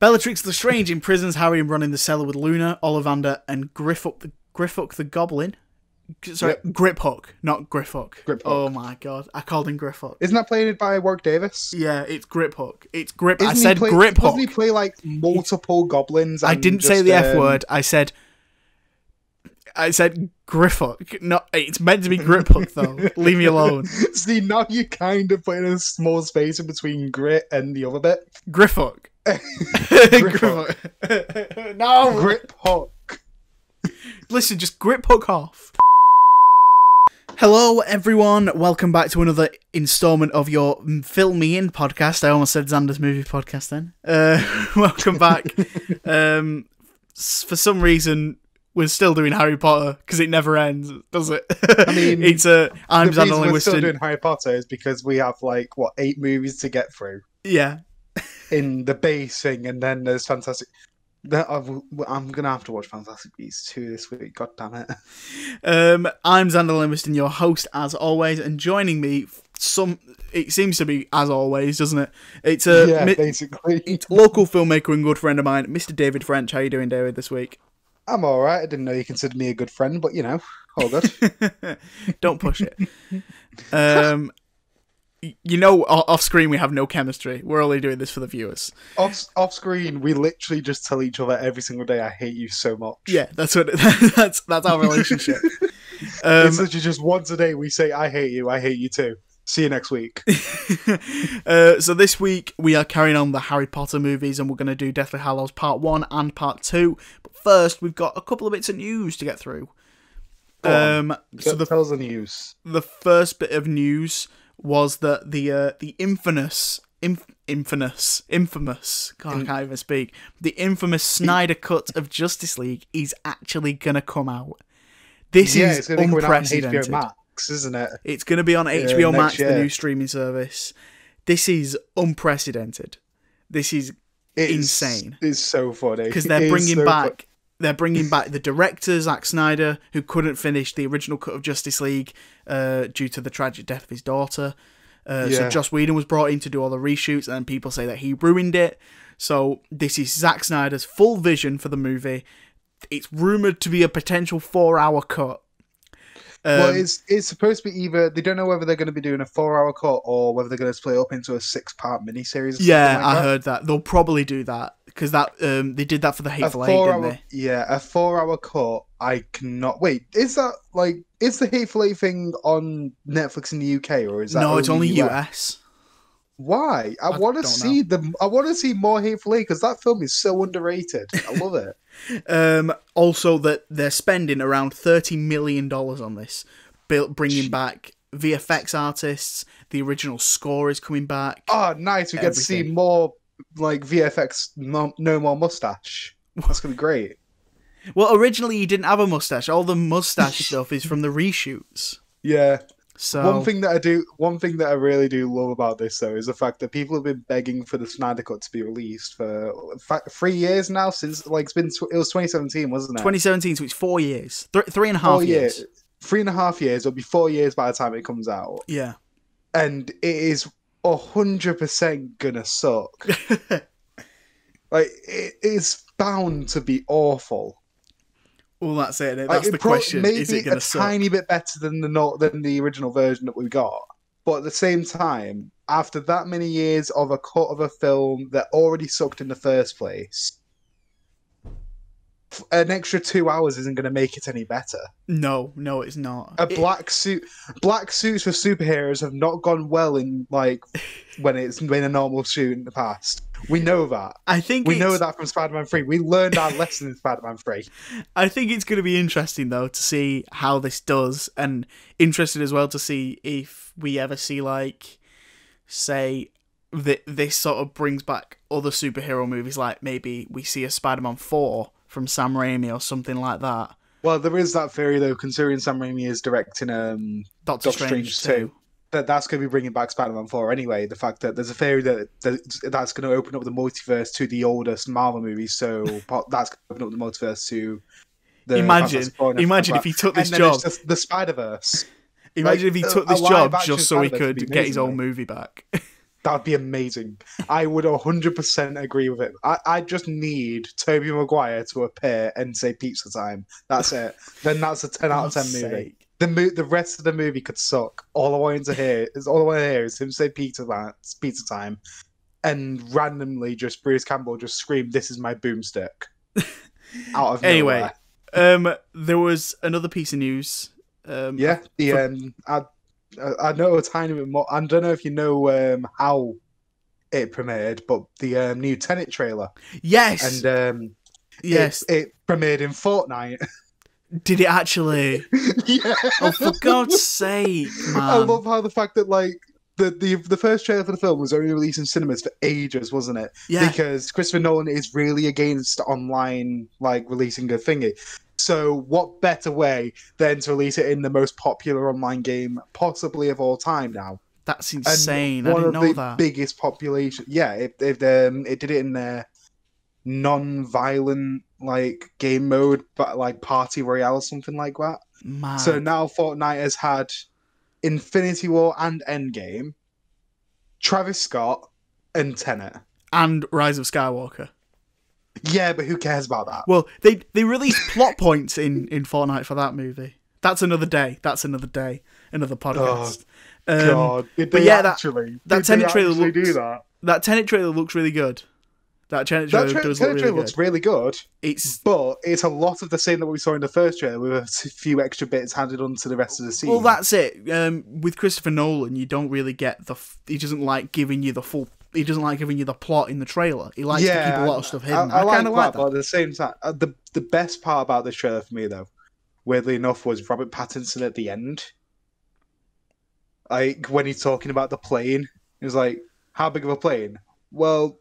Bellatrix Lestrange imprisons Harry and Ron in the cellar with Luna, Ollivander, and Griffuck the Griffuck the Goblin. Sorry, Yep. Griphook, not Griffuck. Griphook. Oh my god, I called him Griffuck. Isn't that played by Warwick Davis? Yeah, it's Griphook. It's Grip. Isn't I said play, Griphook. Doesn't he play like multiple goblins? I didn't say just, the F um, word. I said. I said Griffook. No, it's meant to be Griphook though. Leave me alone. See, now you kind of put in a small space in between grit and the other bit. Griffook. Griphook. Griphook. no. Grip hook. Listen, just grip hook off. Hello, everyone. Welcome back to another installment of your Film Me In podcast. I almost said Xander's movie podcast then. Uh, welcome back. um, for some reason, we're still doing Harry Potter because it never ends, does it? I mean, it's a. I'm the reason Xander we're still doing Harry Potter is because we have like what eight movies to get through Yeah. In the base thing, and then there's Fantastic. That I've- I'm gonna have to watch Fantastic Beasts two this week. God damn it! Um, I'm Xander Livingston, your host as always, and joining me, some it seems to be as always, doesn't it? It's a yeah, mi- basically. it's local filmmaker and good friend of mine, Mr. David French. How you doing, David, this week? I'm all right. I didn't know you considered me a good friend, but you know, all good. Don't push it. Um, you know, off screen we have no chemistry. We're only doing this for the viewers. off off screen, we literally just tell each other every single day, "I hate you so much." Yeah, that's what that's that's our relationship. Um, it's literally just once a day we say, "I hate you, I hate you too." See you next week. uh, so this week we are carrying on the Harry Potter movies, and we're going to do Deathly Hallows Part One and Part Two. But first, we've got a couple of bits of news to get through. Go. Um, so the tell us the news. the first bit of news was that the uh, the infamous. Inf- infamous, infamous. God, I can't even speak. The infamous Snyder cut of Justice League is actually gonna come out. This yeah, is it's going to be coming out on unprecedented. HBO Max, isn't it? It's going to be on HBO next Max, the new streaming service. This is unprecedented. This is It's, Insane. It's so funny because they're bringing so back they're bringing back the director Zack Snyder, who couldn't finish the original cut of Justice League uh, due to the tragic death of his daughter. Uh, So Yeah. Joss Whedon was brought in to do all the reshoots, and people say that he ruined it. So this is Zack Snyder's full vision for the movie. It's rumored to be a potential four-hour cut. Um, well, it's it's supposed to be either they don't know whether they're going to be doing a four-hour cut or whether they're going to split up into a six-part miniseries. Or Yeah, like I that. heard that. They'll probably do that because that um they did that for the Hateful Eight, didn't four-hour, they? yeah, a four-hour cut. I cannot wait. Is that like is the Hateful Eight thing on Netflix in the UK or is that No, it's only US? US. Why? I, I want to see the. I want to see more Hateful Eight because that film is so underrated. I love it. Um, also, that they're spending around thirty million dollars on this, built bringing back VFX artists. The original score is coming back. Oh, nice! We get to see more like VFX. No, no more mustache. That's gonna be great. Well, originally he didn't have a mustache. All the mustache stuff is from the reshoots. Yeah. So One thing that I do, one thing that I really do love about this though, is the fact that people have been begging for the Snyder Cut to be released for fact, three years now. Since like it's been, tw- it was 2017, wasn't it? 2017, so it's four years, Th- three and a half Four years. years. Three and a half years. It'll be four years by the time it comes out, Yeah. and it is hundred percent gonna suck. like it is bound to be awful. Well, that's it. That's Like, the pro- question. Maybe Is it a going to suck? tiny bit better than the not than the original version that we got, but at the same time, after that many years of a cut of a film that already sucked in the first place, an extra two hours isn't going to make it any better. No, no, it's not. A It- black suit, black suits for superheroes have not gone well in like when it's been a normal suit in the past. We know that. I think We know that from Spider-Man Three. We learned our lesson in Spider-Man Three. I think it's going to be interesting though to see how this does, and interested as well to see if we ever see like, say, that this sort of brings back other superhero movies, like maybe we see a Spider-Man four from Sam Raimi or something like that. Well, there is that theory though, considering Sam Raimi is directing um Doctor, Doctor Strange, Strange too. that that's going to be bringing back Spider-Man 4 anyway. The fact that there's a theory that, that that's going to open up the multiverse to the oldest Marvel movies, so that's going to open up the multiverse to. The Imagine, imagine if he took this. Job. the Spider Verse. Imagine like, if he took this job just so he could get his own movie back. That'd be amazing. I would 100% agree with it. I, I just need Tobey Maguire to appear and say pizza time. That's it. then that's a 10 out of 10 God's movie. sake. The mo- the rest of the movie could suck. All I want to hear is all I want to hear is him say pizza time, pizza time, and randomly just Bruce Campbell just scream, "This is my boomstick." Out of Anyway, nowhere. Um, there was another piece of news. Um, yeah. The um, I I know a tiny bit more. I don't know if you know um how it premiered, but the um, new Tenet trailer Yes. and um, yes. it, it premiered in Fortnite. Did it actually? yeah. Oh, for God's sake, man! I love how the fact that like the, the the first trailer for the film was only released in cinemas for ages, wasn't it? yeah. Because Christopher Nolan is really against online like releasing a thingy. So what better way than to release it in the most popular online game possibly of all time now? That's And insane. I one didn't of know the that. biggest population. Yeah, it it, um, it did it in their non-violent like game mode, but like party royale or something like that. Man. So now Fortnite has had Infinity War and Endgame, Travis Scott, and Tenet. and Rise of Skywalker. Yeah, but who cares about that? Well, they they released plot points in in Fortnite for that movie. That's another day. That's another day. Another podcast. um, God, did but they yeah, that- actually? that they Tenet trailer looks- do that? that Tenet trailer looks really good. That Tenet trailer That tra- does Tenet look really looks good. really good, It's but it's a lot of the same that we saw in the first trailer, with a few extra bits handed on to the rest of the scene. well, that's it. Um, with Christopher Nolan, you don't really get the. F- he doesn't like giving you the full. He doesn't like giving you the plot in the trailer. He likes to keep a lot of stuff hidden. I, I, like kind of that, like but that. at the same time, uh, the the best part about this trailer for me, though, weirdly enough, was Robert Pattinson at the end. Like when he's talking about the plane, he was like, "How big of a plane?" Well,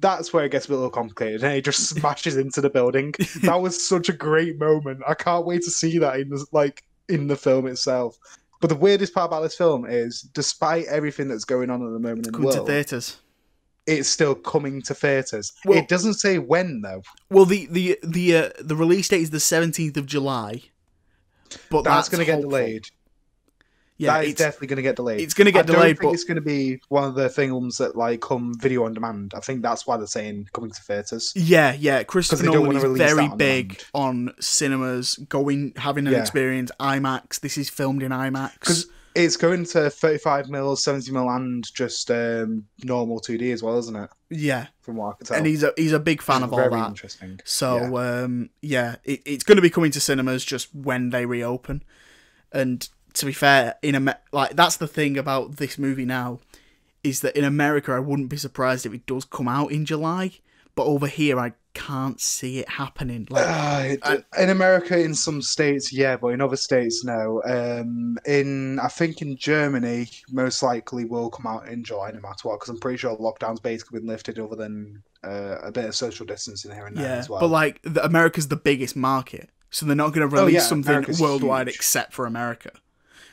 that's where it gets a little complicated, and he just smashes into the building. That was such a great moment. I can't wait to see that in the like in the film itself. But the weirdest part about this film is, despite everything that's going on at the moment in the Come to theaters. It's still coming to theaters. Well- it doesn't say when though. Well, the the the uh, the release date is the seventeenth of July, but That's, that's, going to get delayed. Yeah, that is it's, definitely going to get delayed. it's going to get I delayed, think but it's going to be one of the films that like come video on demand. I think that's why they're saying coming to theaters. yeah, yeah. Christopher Nolan is very on big demand. on cinemas, going having an Yeah. experience. IMAX. This is filmed in IMAX. It's going to 35 mil, 70 mil, and just um, normal 2D as well, isn't it? Yeah, From what I can tell. and he's a he's a big fan of all very that. interesting. So Yeah. um, yeah, it, it's going to be coming to cinemas just when they reopen. And to be fair, in Amer- like that's the thing about this movie now, is that in America I wouldn't be surprised if it does come out in July, but over here I can't see it happening. Like Uh, it- I- in America, in some states, yeah, but in other states, no. Um, in I think in Germany, most likely will come out in July, no matter what, because I'm pretty sure lockdown's basically been lifted, other than uh, a bit of social distancing here and there yeah, as well. but like the, America's the biggest market, so they're not going to Oh, release yeah, something America's worldwide huge. except for America.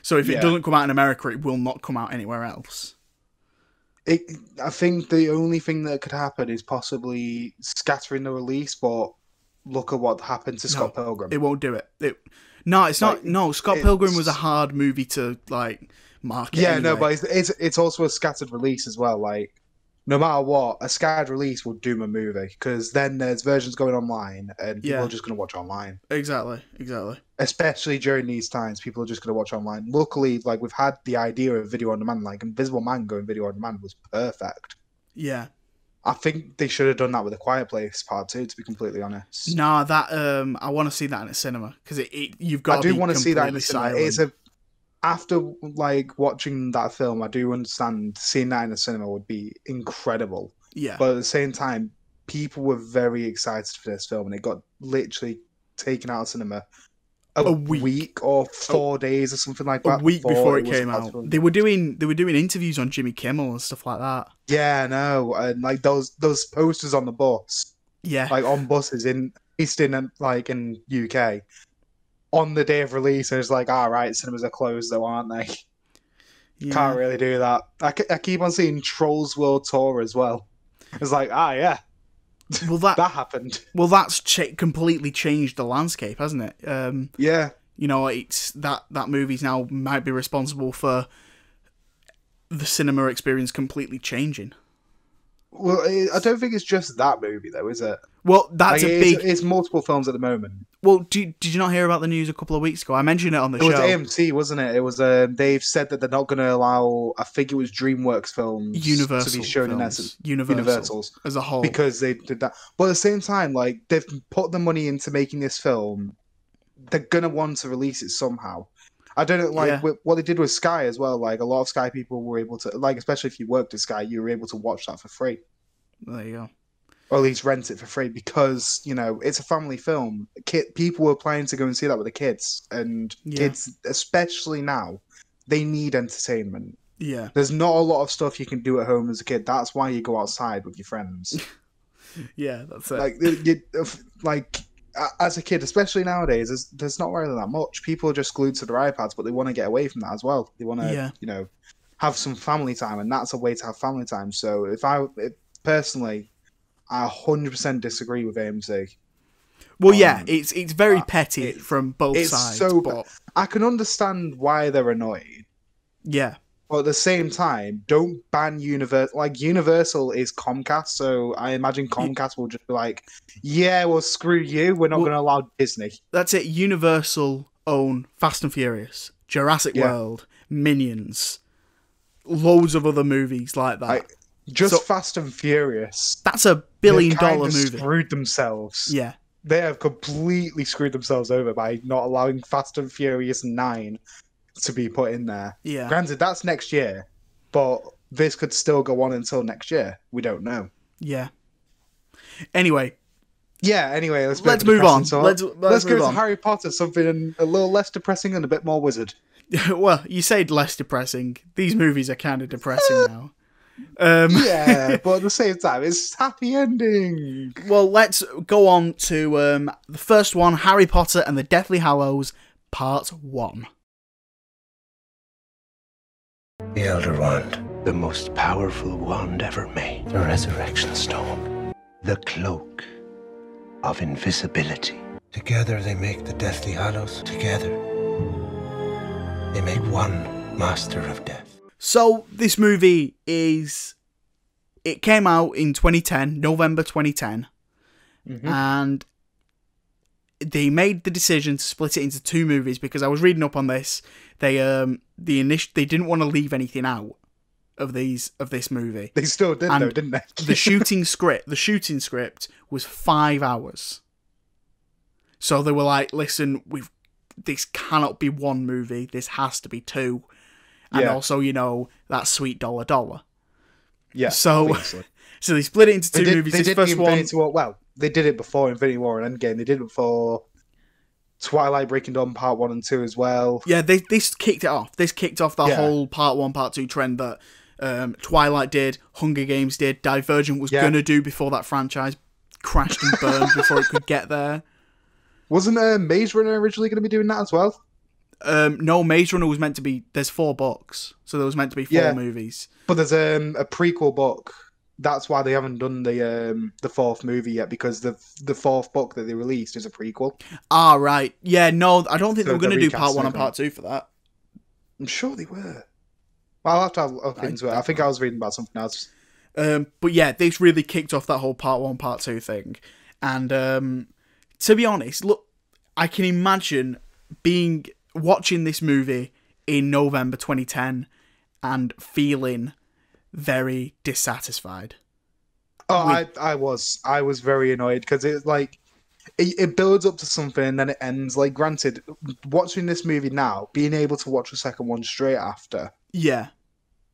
So if it Yeah. doesn't come out in America, it will not come out anywhere else. It, I think the only thing that could happen is possibly scattering the release, but look at what happened to Scott Pilgrim. It won't do it. it no, it's not. No, Scott Pilgrim was a hard movie to like market. yeah, no, but it's, it's it's also a scattered release as well. Like, no matter what, a scattered release will doom a movie because then there's versions going online and people are just going to watch online. exactly, exactly. Especially during these times, people are just going to watch online. Luckily, like we've had the idea of video on demand, like Invisible Man going video on demand was perfect. Yeah. I think they should have done that with a Quiet Place Part Two. To be completely honest, Nah, that um, I want to see that in a cinema because it, it you've got. I do want to see that in the cinema. silent. It's a after like watching that film, I do understand seeing that in the cinema would be incredible. yeah, But at the same time, people were very excited for this film, and it got literally taken out of cinema a, A week. week. or four days or something like that. a week before it was came out, they were doing they were doing interviews on Jimmy Kimmel and stuff like that. Yeah, no, and like those those posters on the bus, Yeah, like on buses in Eastern and like in UK, on the day of release, and it's like, all right, cinemas are closed though, aren't they? yeah. Can't really do that. I, I keep on seeing Trolls World Tour as well. It's like, ah, yeah, Well, that that happened. well that's cha- completely changed the landscape, hasn't it? Um, Yeah, you know, it's that that movie's now might be responsible for the cinema experience completely changing. Well, I don't think it's just that movie though, is it? Well, that's Like, a big. it's multiple films at the moment. Well, did, did you not hear about the news a couple of weeks ago? I mentioned it on the It show. It was AMC, wasn't it? It was. Um, they've said that they're not going to allow. I think it was DreamWorks films Universal to be shown in films. essence. Universal, Universals as a whole. because they did that. But at the same time, like they've put the money into making this film, they're gonna want to release it somehow. I don't know, like Yeah. with, what they did with Sky as well. Like a lot of Sky people were able to, like especially if you worked at Sky, you were able to watch that for free, there you go. or at least rent it for free because you know it's a family film. Kid, people were planning to go and see that with the kids, and Yeah. kids, especially now, they need entertainment. Yeah, There's not a lot of stuff you can do at home as a kid. That's why you go outside with your friends. yeah, that's it. like you, you- like as a kid, especially nowadays, there's, there's not really that much. People are just glued to their iPads, but they want to get away from that as well. They want to, Yeah. you know, have some family time, and that's a way to have family time. So if I if, personally, I 100% disagree with AMC. well, yeah, um, it's it's very petty it- from both it's sides, so but I can understand why they're annoyed, yeah, but at the same time, don't ban Universal. Like Universal is Comcast, so I imagine Comcast will just be like, "Yeah, well, screw you. We're not Well- going to allow Disney." that's it. Universal own Fast and Furious, Jurassic Yeah. World, Minions, loads of other movies like that. I- Just So- Fast and Furious. that's a billion kinda movie. Screwed themselves. Yeah, They have completely screwed themselves over by not allowing Fast and Furious Nine to be put in there. yeah, Granted, that's next year, but this could still go on until next year. We don't know. yeah. Anyway, Yeah. Anyway, let's let's move on. So Let's let's, let's, go to. Harry Potter, something a little less depressing and a bit more wizard. well, you said less depressing. These movies are kind of depressing now. Um, Yeah, but at the same time, it's happy ending. well, let's go on to um, the first one Harry Potter and the Deathly Hallows, Part 1. The Elder Wand, the most powerful wand ever made. The Resurrection Stone, the cloak of invisibility. Together they make the Deathly Hallows. Together they make one Master of Death. So, this movie is. It came out in 2010, November 2010, Mhm. and they made the decision to split it into two movies because I was reading up on this. They um the initial they didn't want to leave anything out of these of this movie. They still did, And though, didn't they? the shooting script the shooting script was five hours so they were like listen we've this cannot be one movie this has to be two and Yeah. also you know that sweet dollar dollar yeah. so- obviously. so they split it into They two did, movies they this did first the one War. Well, they did it before Infinity War and Endgame. They did it before Twilight Breaking Dawn Part One and Two as well. yeah they this kicked it off this kicked off the Yeah. whole part one part two trend that um, twilight did hunger games did divergent was Yeah. gonna do before that franchise crashed and burned before it could get there Wasn't uh, Maze Runner originally going to be doing that as well? Um, no, Maze Runner was meant to be. There's four books, so there was meant to be four Yeah. movies. But there's um, a prequel book. That's why they haven't done the um, the fourth movie yet because the the fourth book that they released is a prequel. Ah, right. Yeah, no, I don't think So they were going to do part one and part two for that. I'm sure they were. Well, I'll have to have look I- into it. I think I was reading about something else. Um, but yeah, this really kicked off that whole part one, part two thing. And um, to be honest, look, I can imagine being watching this movie in November 2010 and feeling very dissatisfied. Oh, with- I I was I was very annoyed because it's like it, it builds up to something and then it ends. Like, granted, watching this movie now, being able to watch the second one straight after Yeah,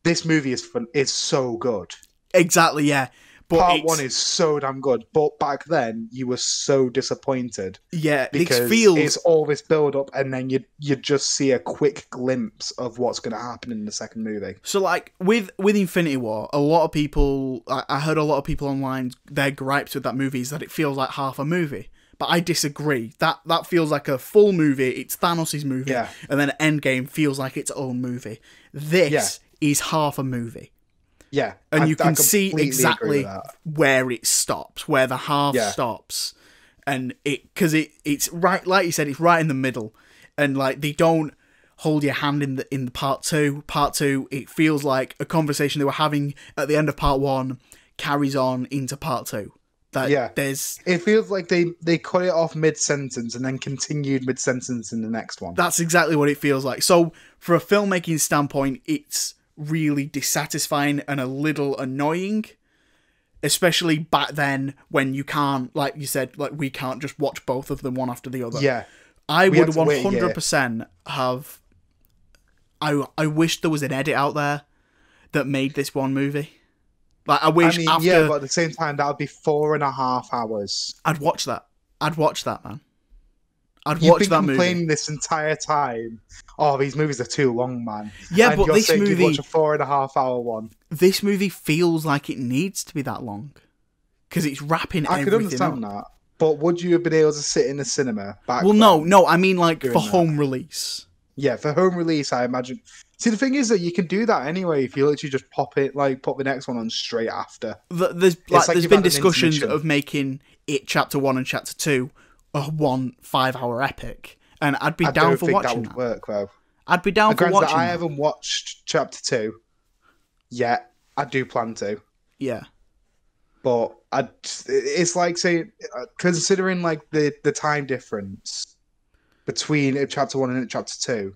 this movie is fun. Is so good. exactly. Yeah, but Part one is so damn good, but back then you were so disappointed yeah. because This feels it's all this build up, and then you you just see a quick glimpse of what's going to happen in the second movie. So like with with Infinity War, a lot of people I, I heard a lot of people online their gripes with that movie is that it feels like half a movie. But I disagree. That that feels like a full movie. It's Thanos' movie, Yeah. and then Endgame feels like its own movie. This is half a movie, Yeah, and I- you can see exactly where it stops, where the half Yeah. stops, and it because it it's right like you said, it's right in the middle, and like they don't hold your hand in the in the part two. Part two, it feels like a conversation they were having at the end of part one carries on into part two. That Yeah. there's It feels like they they cut it off mid sentence and then continued mid sentence in the next one. that's exactly what it feels like. So for a filmmaking standpoint, it's really dissatisfying and a little annoying. Especially back then when you can't, like you said, like we can't just watch both of them one after the other. yeah, I We would to wait a hundred percent have. I I wish there was an edit out there that made this one movie. Like I I wish mean, after yeah, but at the same time, that would be four and a half hours. I'd watch that. I'd watch that man. I'd You've watch been that movie. complaining this entire time. Oh, these movies are too long, man. Yeah, and but this movie, watch a four and a half hour one. this movie feels like it needs to be that long because it's wrapping I could understand up. that, but would you have been able to sit in the cinema back? Well, no, no, I mean like for that. home release. Yeah, for home release, I imagine. See, the thing is that you can do that anyway if you literally just pop it, like pop the next one on straight after. Th- There's like, like there's been discussions of making it chapter one and chapter two a one five hour epic, and I'd be I down don't for think that watching would that. work though. I'd be down for watching I that. haven't watched chapter two yet. I do plan to. Yeah, but I, it's like saying uh, considering like the the time difference between chapter one and chapter two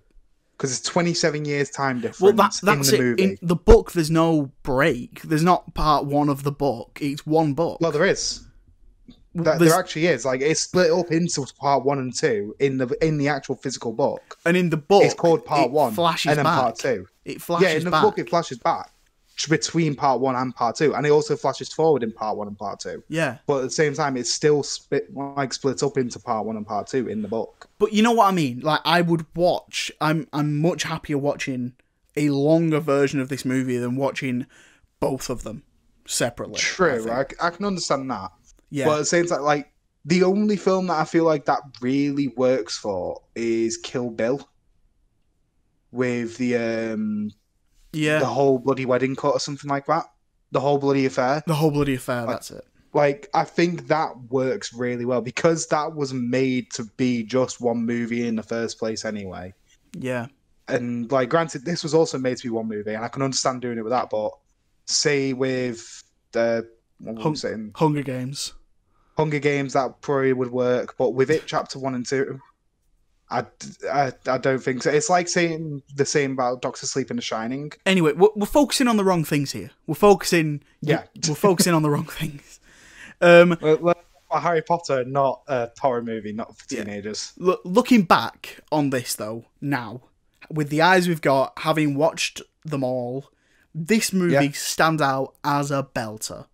because it's 27 years time difference well that that's in it. movie In the book, there's no break. There's not part one of the book. It's one book. well there is There- There's- there actually is like it's split up into part one and two in the in the actual physical book and in the book, it's called part it one Flashes and then back. part two It flashes yeah in the back. book it flashes back between part one and part two and it also flashes forward in part one and part two yeah, but at the same time it's still split like split up into part one and part two in the book but you know what I mean. Like I would watch. I'm I'm much happier watching a longer version of this movie than watching both of them separately. True, think. I, I can understand that. Yeah. But at the same time, like the only film that I feel like that really works for is Kill Bill, with the um yeah. the whole bloody wedding cut or something like that. The whole bloody affair. The whole bloody affair. That's it. Like I think that works really well because that was made to be just one movie in the first place anyway. Yeah. And like, granted, this was also made to be one movie, and I can understand doing it with that. But say with the was I Hung-? Hunger Games. Hunger Games, that probably would work. But with it, chapter one and two, I, I, I don't think so. It's like saying the same about Doctor Sleep and The Shining. Anyway, we're, we're focusing on the wrong things here. We're focusing. Yeah. We're focusing on the wrong things. Um, Well, Harry Potter, not a horror movie, not for teenagers. Look, looking back on this though, now with the eyes we've got, having watched them all, this movie Yeah. stands out as a belter.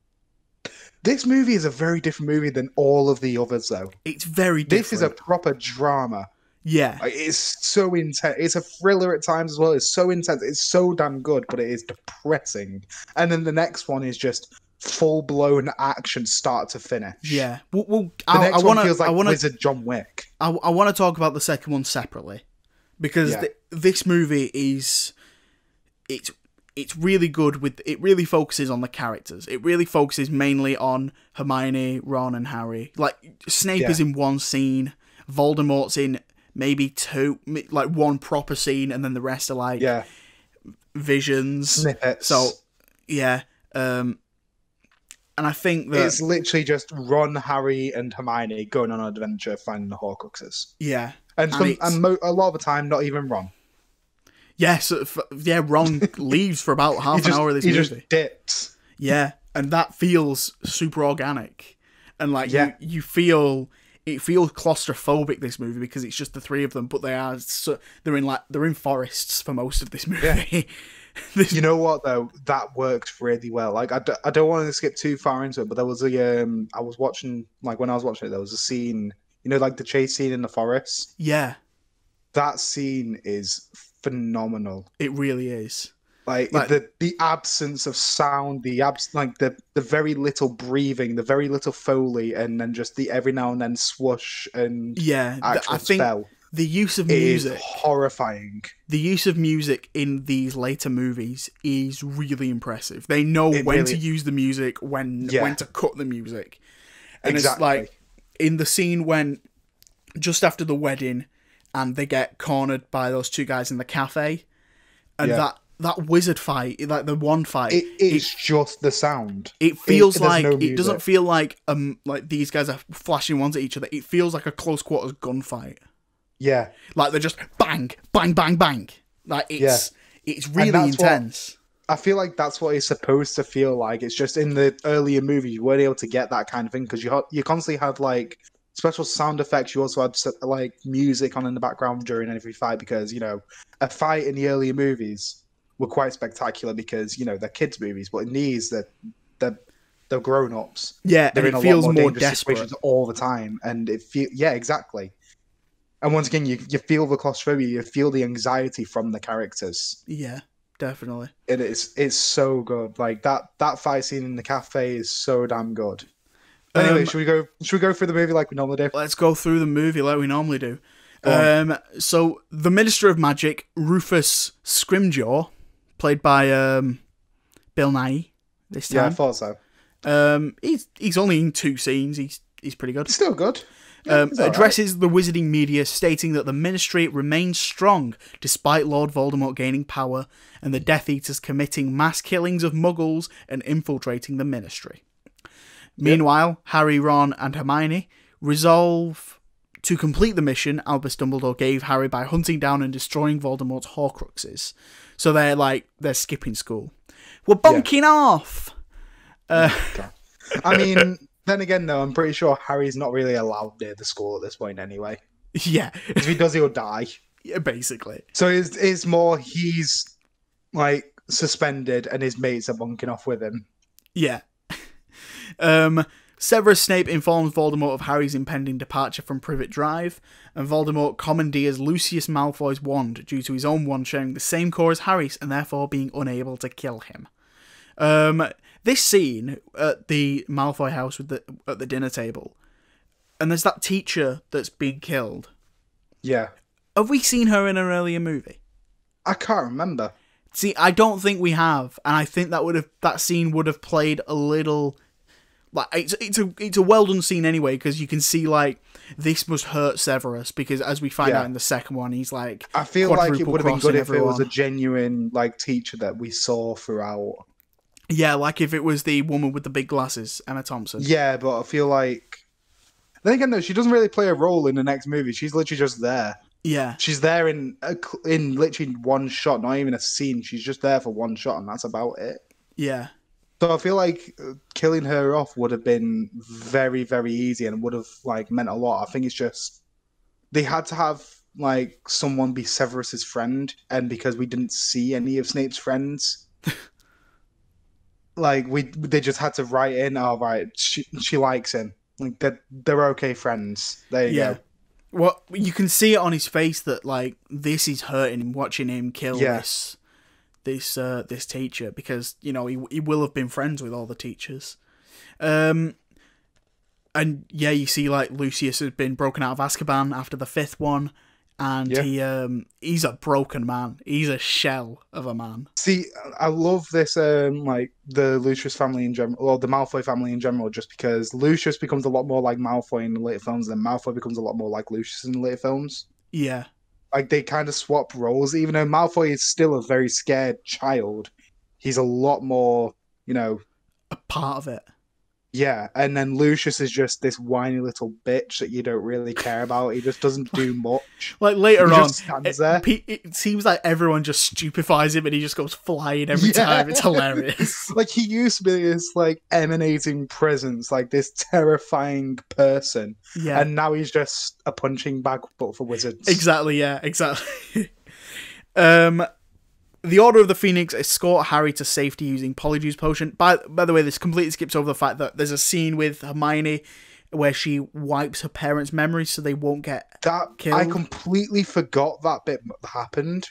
This movie is a very different movie than all of the others, though. It's very This is a proper drama. yeah, It's so intense. It's a thriller at times as well. It's so intense. It's so damn good, but it is depressing. And then the next one is just full blown action, start to finish. yeah. Well, well The I, next I one want to. feels like I want to. Wizard John Wick. I, I want to talk about the second one separately because Yeah. th- this movie is it's it's really good with it really focuses on the characters it really focuses mainly on hermione ron and harry like snape Yeah. is in one scene voldemort's in maybe two like one proper scene and then the rest are like Yeah. visions Snippets. so yeah um and i think that it's literally just Ron, Harry, and Hermione going on an adventure finding the Horcruxes. yeah And, And some, and mo- a lot of the time, not even Ron. Yes yeah, so f- yeah ron leaves for about half just, an hour of this he movie just dips. Yeah, and that feels super organic, and like Yeah. you, you feel it feels claustrophobic this movie because it's just the three of them, but they are so, they're in like they're in forests for most of this movie. This- You know what though? That worked really well. Like I, d- I don't want to skip too far into it, but there was a um I was watching like when I was watching it, there was a scene. You know, like the chase scene in the forest. yeah, That scene is phenomenal. it really is. Like, Like- the the absence of sound, the abs like the the very little breathing, the very little foley, and then just the every now and then swoosh and Yeah, actual I think spell. the use of It is music, horrifying. the use of music in these later movies is really impressive. They know It when really- to use the music, when Yeah. when to cut the music, and Exactly. it's like in the scene when just after the wedding and they get cornered by those two guys in the cafe, and Yeah. that that wizard fight, like the one fight, It is just the sound. it feels there's like no it doesn't feel like um like these guys are flashing wands at each other. It feels like a close quarters gunfight. Yeah, Like they're just bang, bang, bang, bang. Like it's it's really that's what- intense. I feel like that's what it's supposed to feel like. It's just in the earlier movies you weren't able to get that kind of thing because you you constantly had like special sound effects. You also had like music on in the background during every fight because you know a fight in the earlier movies were quite spectacular because you know they're kids movies, but in these they're they're, they're grown ups. Yeah, They're in it a feels lot more, more desperate. all the time, and it feel yeah exactly. And once again, you you feel the claustrophobia, you feel the anxiety from the characters Yeah, definitely. it is it's so good. Like that that fight scene in the cafe is so damn good. Anyway, Um, should we go should we go through the movie like we normally do? Let's go through the movie like we normally do. Um, so the Minister of Magic, Rufus Scrimgeour, played by um, Bill Nighy this time, Yeah, I thought so. Um, he's he's only in two scenes. He's he's pretty good. Still good. Yeah, Um, addresses the wizarding media, stating that the Ministry remains strong despite Lord Voldemort gaining power and the Death Eaters committing mass killings of Muggles and infiltrating the Ministry. Meanwhile, Harry, Ron, and Hermione resolve to complete the mission Albus Dumbledore gave Harry by hunting down and destroying Voldemort's Horcruxes. So they're like they're skipping school. We're bunking off. Uh, I mean, then again, though, I'm pretty sure Harry's not really allowed near the school at this point anyway. Yeah, If he does, he'll die. yeah, basically. So it's, it's more he's like suspended and his mates are bunking off with him. Yeah. Um, Severus Snape informs Voldemort of Harry's impending departure from Privet Drive, and Voldemort commandeers Lucius Malfoy's wand due to his own wand sharing the same core as Harry's and therefore being unable to kill him. Um, this scene at the Malfoy house with the at the dinner table, and there's that teacher that's been killed. Yeah. Have we seen her in an earlier movie? I can't remember. See, I don't think we have, and I think that would have that scene would have played a little like it's it's a it's a well done scene anyway because you can see like this must hurt Severus because as we find Yeah. out in the second one he's like I feel like it would have been good if it was a genuine like teacher that we saw throughout. yeah like if it was the woman with the big glasses Emma Thompson Yeah, but I feel like then again though she doesn't really play a role in the next movie. She's literally just there. yeah She's there in a, in literally one shot, not even a scene. She's just there for one shot, and that's about it. yeah So I feel like uh, killing her off would have been very, very easy and would have like meant a lot. I think it's just they had to have like someone be Severus's friend, and because we didn't see any of Snape's friends, like we they just had to write in, "All right, she she likes him." Like they're they're okay friends. There you yeah. go. Well, you can see it on his face that like this is hurting him watching him kill Yeah. this this uh this teacher because you know he he will have been friends with all the teachers. Um and yeah, you see like Lucius has been broken out of Azkaban after the fifth one and Yeah. he um he's a broken man. He's a shell of a man. See, I love this, um, like the Lucius family in general, or the Malfoy family in general, just because Lucius becomes a lot more like Malfoy in the later films, and Malfoy becomes a lot more like Lucius in the later films. Yeah. Like they kind of swap roles, even though Malfoy is still a very scared child. He's a lot more, you know, A part of it. Yeah. And then Lucius is just this whiny little bitch that you don't really care about. He just doesn't do much. Like later He on stands it, there. it seems like everyone just stupefies him and he just goes flying every Yeah. time. It's hilarious. like he used to be this like emanating presence, like this terrifying person. Yeah. and now he's just a punching bag but for wizards. Exactly, yeah, exactly. um the Order of the Phoenix escort Harry to safety using Polyjuice Potion. By by the way, this completely skips over the fact that there's a scene with Hermione where she wipes her parents' memories so they won't get That Killed. I completely forgot that bit happened,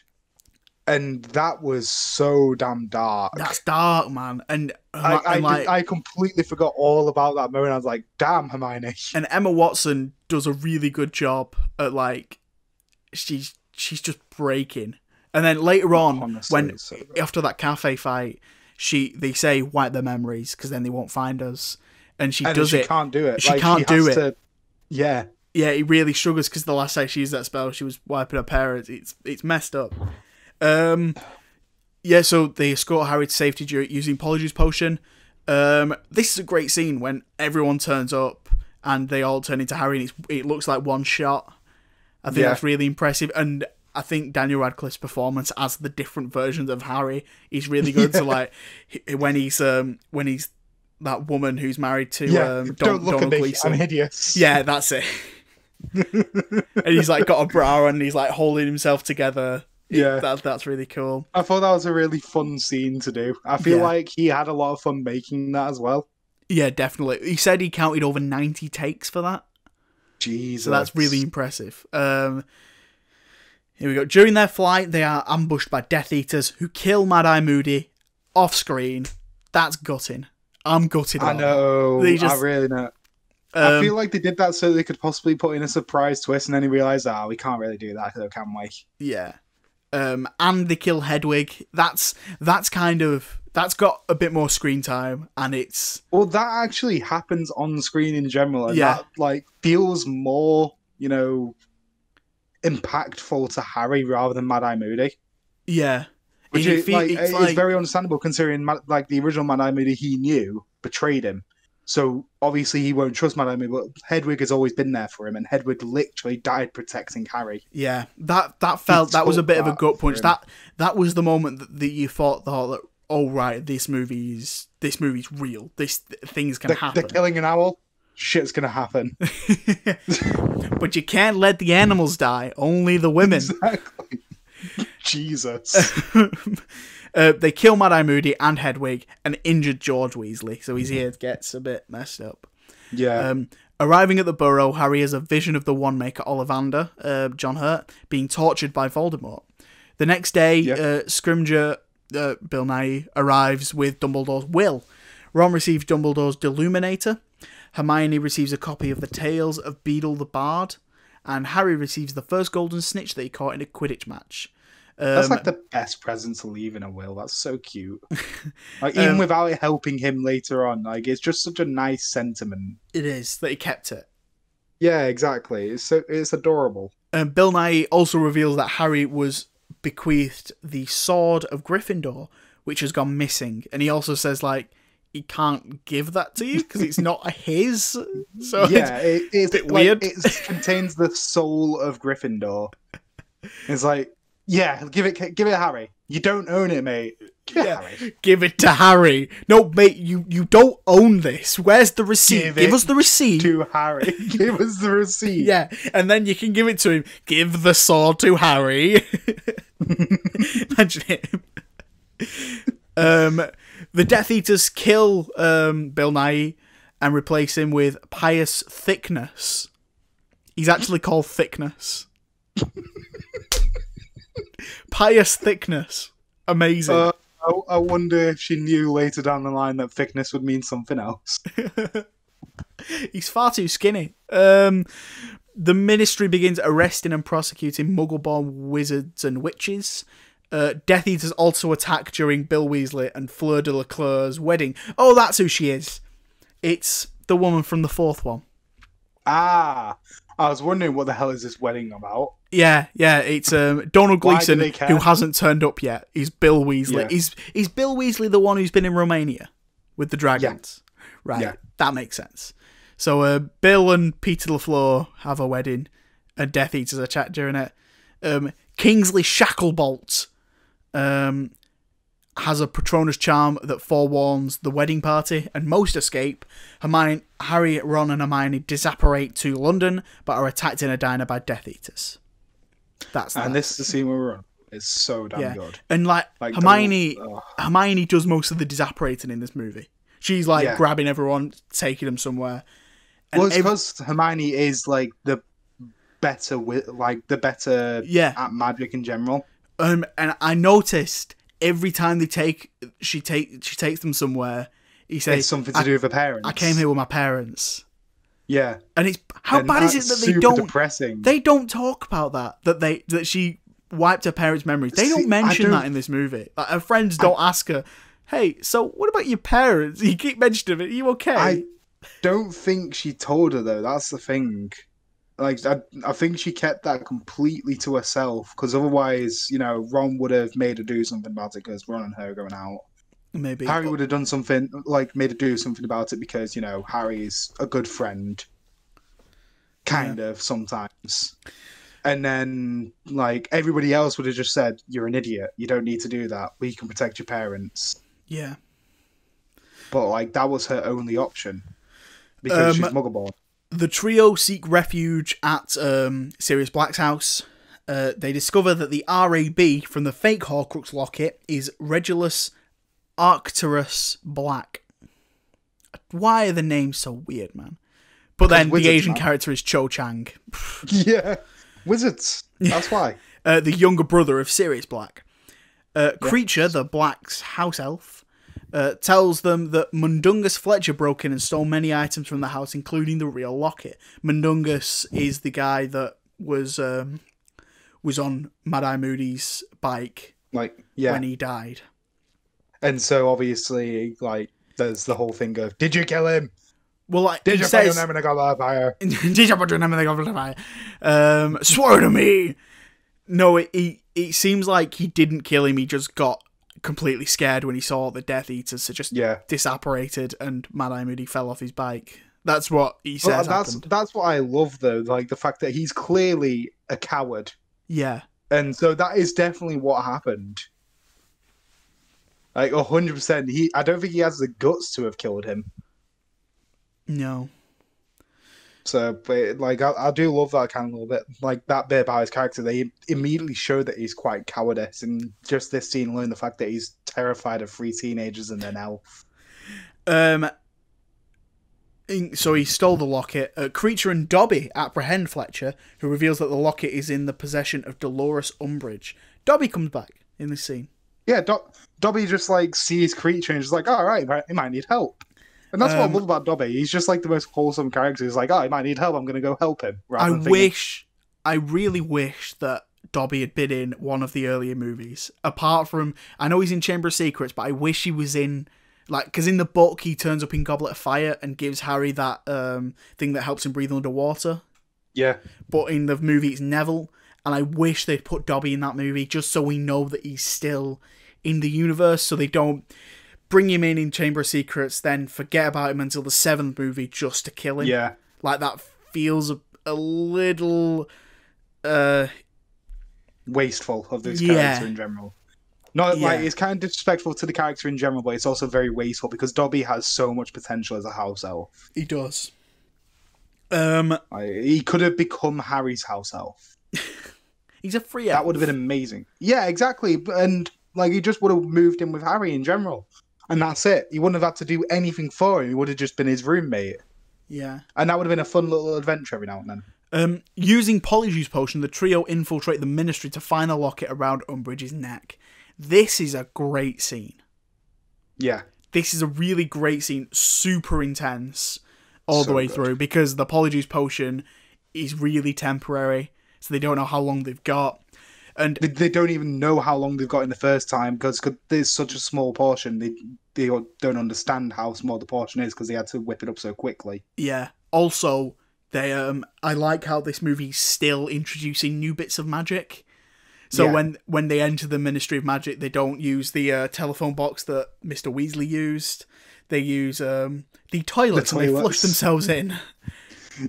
and that was so damn dark. that's dark, man. And, I, I, and like I completely forgot all about that moment. I was like, "Damn, Hermione!" and Emma Watson does a really good job at like she's she's just breaking. And then later on, Honestly, when so after that cafe fight, she they say wipe their memories because then they won't find us, and she and does she it. can't do it. She Like, can't do it. To, yeah, yeah, he really struggles because the last time she used that spell, she was wiping her parents. It's it's messed up. Um, yeah, so they escort Harry to safety using Polyjuice potion. Um, this is a great scene when everyone turns up and they all turn into Harry, and it's, it looks like one shot. I think Yeah. that's really impressive, and I think Daniel Radcliffe's performance as the different versions of Harry is really good. So like when he's um when he's that woman who's married to Yeah, um, don't Don- look at Donald me. Gleeson. I'm hideous. Yeah, that's it. and he's like got a bra and he's like holding himself together. Yeah. that, that's really cool. I thought that was a really fun scene to do. I feel Yeah. like he had a lot of fun making that as well. Yeah, definitely. He said he counted over ninety takes for that, Jesus. so that's really impressive. Um, here we go. During their flight, they are ambushed by Death Eaters who kill Mad Eye Moody off screen. That's gutting. I'm gutted. I know. They just- I really know. that. I Um, feel like they did that so they could possibly put in a surprise twist, and then he realized, ah, we can't really do that, though, can we? Yeah. Um, and they kill Hedwig. That's that's kind of that's got a bit more screen time, and it's Well, that actually happens on screen in general, and Yeah. that like feels more, you know, impactful to Harry rather than Mad Eye Moody. yeah. Which It is like, it's like- very understandable considering like the original Mad Eye Moody he knew betrayed him. So obviously he won't trust Mad Eye Moody, but Hedwig has always been there for him, and Hedwig literally died protecting Harry. Yeah, that that felt that was a bit of a gut punch. That that was the moment that, that you thought thought that oh right, this movie's this movie's real. This things can They're, happen. they're killing an owl. Shit's gonna happen. but you can't let the animals die. Only the women. exactly. Jesus. uh, they kill Mad Eye Moody and Hedwig and injured George Weasley, so his ear gets a bit messed up. Yeah. Um, arriving at the burrow, Harry has a vision of the Wandmaker Ollivander, uh, John Hurt, being tortured by Voldemort. The next day, Yeah. uh, Scrimgeour, uh, Bill Nighy, arrives with Dumbledore's will. Ron receives Dumbledore's Deluminator. Hermione receives a copy of the Tales of Beedle the Bard. And Harry receives the first golden snitch that he caught in a Quidditch match. That's Um, like the best present to leave in a will. That's so cute. Like even Um, without it helping him later on, like it's just such a nice sentiment. it is that he kept it. Yeah, exactly. It's so it's adorable. Um, Bill Nighy also reveals that Harry was bequeathed the sword of Gryffindor, which has gone missing, and he also says like he can't give that to you because it's not his. So yeah, it, it's bit like, weird. It contains the soul of Gryffindor. It's like, yeah, give it, give it, Harry. You don't own it, mate. Give it, Yeah. Harry. give it to Harry. No, mate, you you don't own this. Where's the receipt? Give Give, us the receipt. To Harry, give us the receipt. Yeah, and then you can give it to him. Give the sword to Harry. Imagine it. Um, the Death Eaters kill um, Bill Nighy and replace him with Pius Thicknesse. He's actually called Thickness. Pius Thicknesse. Amazing. Uh, I, I wonder if she knew later down the line that thickness would mean something else. He's far too skinny. Um, the ministry begins arresting and prosecuting muggle-born wizards and witches. Uh, Death Eaters also attack during Bill Weasley and Fleur de la wedding. Oh, that's who she is. It's the woman from the fourth one. Ah, I was wondering what the hell is this wedding about? Yeah, yeah, it's um, Donald Gleeson who hasn't turned up yet. He's Bill Weasley. Yeah. Is is Bill Weasley the one who's been in Romania with the dragons? Right, Yeah. that makes sense. So uh, Bill and Peter LaFleur have a wedding, and Death Eaters are chat during it. Um, Kingsley Shacklebolt um, has a Patronus charm that forewarns the wedding party, and most escape. Hermione, Harry, Ron, and Hermione disapparate to London, but are attacked in a diner by Death Eaters. That's And that. this is the scene where we're on. It's so damn yeah, good. and like, Like, Hermione, ugh. Hermione does most of the disapparating in this movie. She's like Yeah. grabbing everyone, taking them somewhere. And Well, it's because Hermione is like the better with like the better Yeah. at magic in general. Um, and I noticed every time they take, she take, she takes them somewhere. He says, It's something to do with her parents. I came here with my parents, Yeah. and it's how and bad is it that they don't, depressing. they don't talk about that that they that she wiped her parents' memories. They don't I mention don't- that in this movie. Like her friends don't ask her, "Hey, so what about your parents?" You keep mentioning it. Are you okay? I don't think she told her though. That's the thing. Like I, I think she kept that completely to herself because otherwise, you know, Ron would have made her do something about it because Ron and her are going out. Maybe Harry would have done something like made her do something about it because you know Harry's a good friend, kind of sometimes. And then like everybody else would have just said, "You're an idiot. You don't need to do that. We can protect your parents." yeah. But like that was her only option because Um, she's Muggleborn. The trio seek refuge at um, Sirius Black's house. Uh, they discover that the RAB from the fake Horcrux locket is Regulus Arcturus Black. Why are the names so weird, man? But then the Asian man. character is Cho Chang, yeah, wizards. That's why. uh, the younger brother of Sirius Black. Uh, Kreacher, the Black's house elf, uh, tells them that Mundungus Fletcher broke in and stole many items from the house, including the real locket. Mundungus is the guy that was um, was on Mad Eye Moody's bike Like yeah, when he died. and so obviously like there's the whole thing of did you kill him? Well, like Did you put your name in a goblet? Did you put your name in the goblet of fire? Um, swear to me. No, it, it it seems like he didn't kill him. He just got completely scared when he saw the Death Eaters. So just Yeah. disapparated, and Mad Eye Moody fell off his bike. That's what he Well, says that's happened. that's what I love though, like the fact that he's clearly a coward, Yeah, and so that is definitely what happened. Like hundred percent, he. I don't think he has the guts to have killed him. no, So, but like I, I do love that kind of little bit, like that bit about his character. They immediately show that he's quite cowardice, and just this scene alone, the fact that he's terrified of three teenagers and an elf. Um. So he stole the locket. Uh, Kreacher and Dobby apprehend Fletcher, who reveals that the locket is in the possession of Dolores Umbridge. Dobby comes back in this scene. Yeah, Do- Dobby just like sees Kreacher and just like, all right, he might need help. And that's what Um, I love about Dobby. He's just like the most wholesome character. He's like, oh, he might need help. I'm going to go help him. I thinking- wish, I really wish that Dobby had been in one of the earlier movies. Apart from, I know he's in Chamber of Secrets, but I wish he was in, like, because in the book he turns up in Goblet of Fire and gives Harry that um thing that helps him breathe underwater. Yeah, But in the movie it's Neville, and I wish they'd put Dobby in that movie just so we know that he's still in the universe, so they don't bring him in in Chamber of Secrets, then forget about him until the seventh movie just to kill him yeah. like that feels a, a little uh Wasteful of this Yeah. character in general. Not like it's kind of disrespectful to the character in general, but it's also very wasteful because Dobby has so much potential as a house elf. he does um Like, he could have become Harry's house elf. he's a free That would have been amazing. Yeah, exactly. And like he just would have moved in with Harry in general. And that's it. He wouldn't have had to do anything for him. He would have just been his roommate. yeah And that would have been a fun little adventure every now and then. um using polyjuice potion the trio infiltrate the ministry to find the locket around umbridge's neck this is a great scene Yeah. this is a really great scene super intense all the way good. through because the polyjuice potion is really temporary so they don't know how long they've got and They, don't even know how long they've got in the first time because there's such a small portion. They they don't understand how small the portion is because they had to whip it up so quickly. Yeah. Also, they um I like how this movie's still introducing new bits of magic. So Yeah. when when they enter the Ministry of Magic, they don't use the uh, telephone box that Mr. Weasley used. They use um the toilets and they flush themselves in.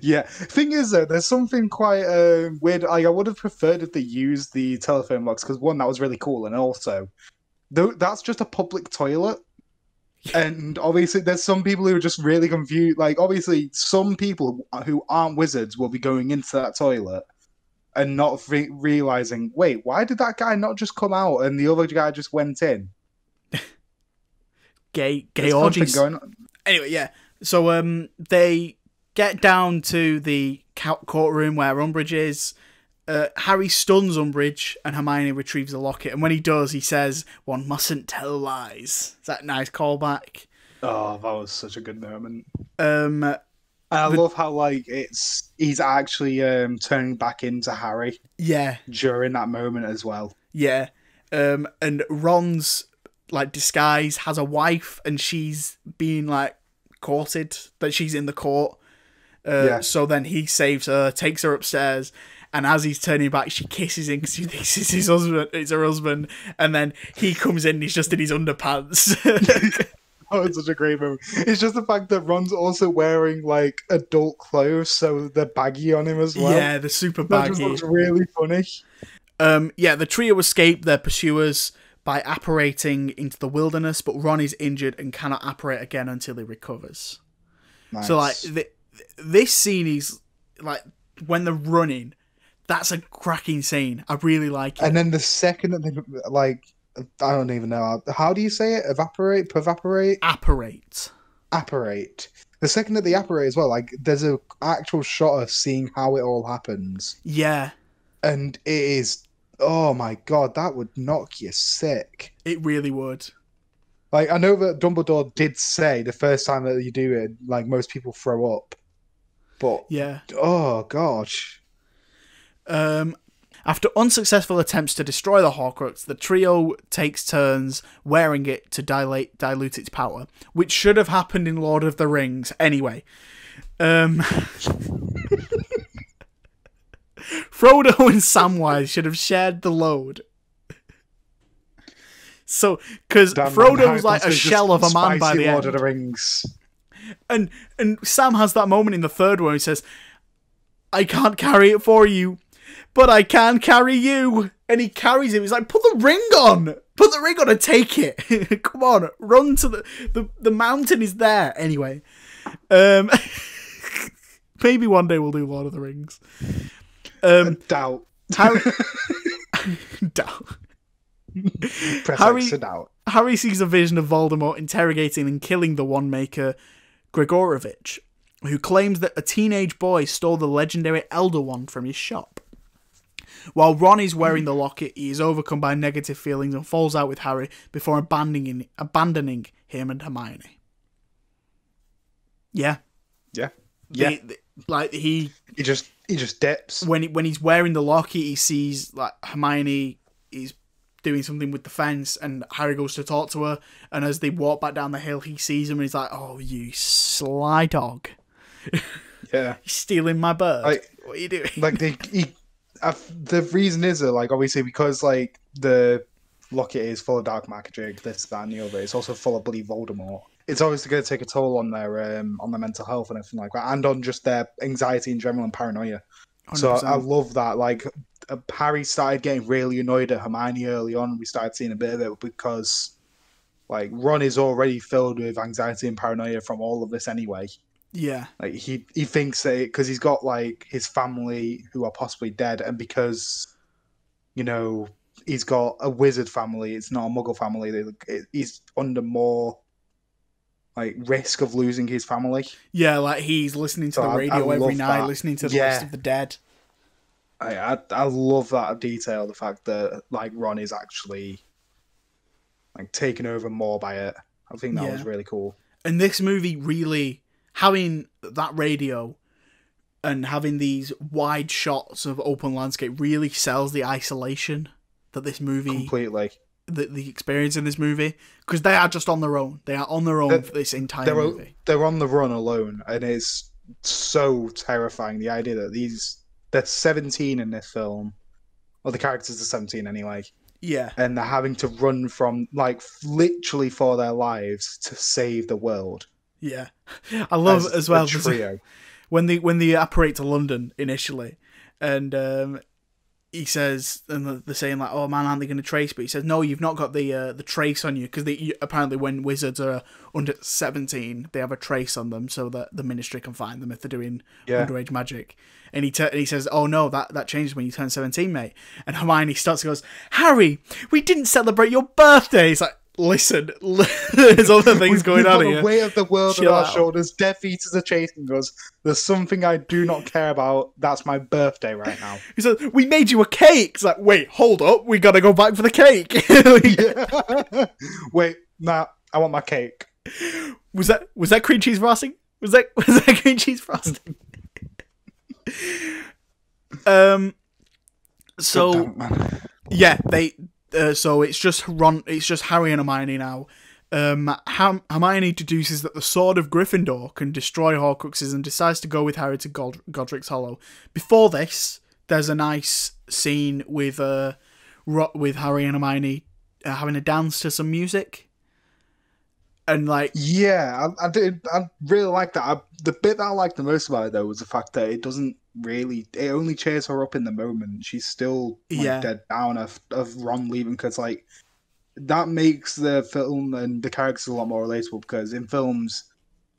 Yeah. Thing is, though, there's something quite uh, weird. Like, I would have preferred if they used the telephone box because one, that was really cool, and also, though that's just a public toilet. And obviously, there's some people who are just really confused. Like, obviously, some people who aren't wizards will be going into that toilet and not re- realizing, wait, why did that guy not just come out and the other guy just went in? Gay gay orgies. going on. Anyway, yeah. So um they get down to the courtroom where Umbridge is. Uh, Harry stuns Umbridge and Hermione retrieves the locket. And when he does, he says, "One mustn't tell lies." Is that a nice callback? Oh, that was such a good moment. Um, And I The- love how like it's he's actually um turning back into Harry yeah, during that moment as well. yeah. Um, and Ron's like disguise has a wife, and she's being like courted, but she's in the court. Uh, Yeah. So then he saves her, takes her upstairs, and as he's turning back, she kisses him because she thinks it's his husband. It's her husband, and then he comes in. and He's just in his underpants. Oh, it's such a great movie. It's just the fact that Ron's also wearing like adult clothes, so they're baggy on him as well. yeah, the super that just baggy. looks really funny. Um, yeah, the trio escape their pursuers by apparating into the wilderness, but Ron is injured and cannot apparate again until he recovers. Nice. So like Nice. Th- this scene is like when they're running. That's a cracking scene. I really like it. and then the second that they like, I don't even know how do you say it? Evaporate, evaporate, apparate. apparate. The second that they apparate as well, like there's a actual shot of seeing how it all happens, Yeah, and it is. Oh my god, that would knock you sick. it really would. Like I know that Dumbledore did say the first time that you do it, like most people throw up, but Yeah. oh gosh, Um, after unsuccessful attempts to destroy the Horcrux, the trio takes turns wearing it to dilate, dilute its power, which should have happened in Lord of the Rings anyway. Um, Frodo and Samwise should have shared the load. So, because Frodo's like a shell of a man by the Lord end. of the Rings. And and Sam has that moment in the third where he says, I can't carry it for you, but I can carry you. And he carries him. He's like, put the ring on. Put the ring on and take it. Come on, run to the, the the mountain is there. Anyway. Um maybe one day we'll do Lord of the Rings. Um Doubt. Harry Doubt. Press Harry- doubt. Harry sees a vision of Voldemort interrogating and killing the Wandmaker, Gregorovitch, who claims that a teenage boy stole the legendary Elder Wand from his shop. While Ron is wearing the locket, he is overcome by negative feelings and falls out with Harry before abandoning abandoning him and Hermione. Yeah, Yeah. The- Yeah. the- like he He just he just dips. when he, when he's wearing the locket, he sees like Hermione is doing something with the fence, and Harry goes to talk to her. And as they walk back down the hill, he sees him, and he's like, "Oh, you sly dog! Yeah. You're stealing my bird. Like- what are you doing?" Like they he, the reason is uh, like obviously because like the locket is full of dark magic, this, that, and the other. It's also full of bloody Voldemort. It's obviously going to take a toll on their um, on their mental health and everything like that, and on just their anxiety in general and paranoia. So I, I 100%. love that. Like uh, Harry started getting really annoyed at Hermione early on. We started seeing a bit of it because like Ron is already filled with anxiety and paranoia from all of this anyway. yeah, Like he he thinks that because he's got like his family who are possibly dead, and because you know he's got a wizard family, it's not a Muggle family. He's under more like risk of losing his family. yeah, like he's listening to So the I- I radio every night, that. listening to the Yeah. list of the dead. I, I I love that detail. The fact that like Ron is actually like taken over more by it. I think that Yeah. was really cool. And this movie really having that radio and having these wide shots of open landscape really sells the isolation that this movie Completely. The, the experience in this movie because they are just on their own they are on their own They're- for this entire They're movie they're on the run alone, and it's so terrifying. The idea that these they're 17 in this film, or the characters are 17 anyway, yeah and they're having to run from like literally for their lives to save the world. yeah i love as as well trio. when they when they apparate to london initially and um he says, and they're saying like, "Oh man, aren't they going to trace?" But he says, "No, you've not got the uh, the trace on you because they apparently when wizards are under seventeen, they have a trace on them so that the ministry can find them if they're doing Yeah. underage magic." And he, t- and he says, "Oh no, that that changes when you turn seventeen, mate." And Hermione starts and goes, "Harry, we didn't celebrate your birthday." He's like, "Listen, there's other things going on here." the weight of the world Chill on our out. shoulders. Death Eaters are chasing us. There's something I do not care about. That's my birthday right now. He says, "We made you a cake." It's like, wait, hold up, we gotta go back for the cake. Wait, nah, I want my cake. was that was that cream cheese frosting? Was that was that cream cheese frosting? um. So yeah, they. Uh, so it's just Ron. It's just Harry and Hermione now, um, Ham- Hermione deduces that the sword of Gryffindor can destroy Horcruxes and decides to go with Harry to God- Godric's Hollow. Before this, there's a nice scene with uh, with Harry and Hermione uh, having a dance to some music, and like Yeah, I, I did. I really like that. I, the bit that I liked the most about it though was the fact that it doesn't really. It only cheers her up in the moment. She's still like, Yeah. dead down of of Ron leaving because like that makes the film and the characters a lot more relatable because in films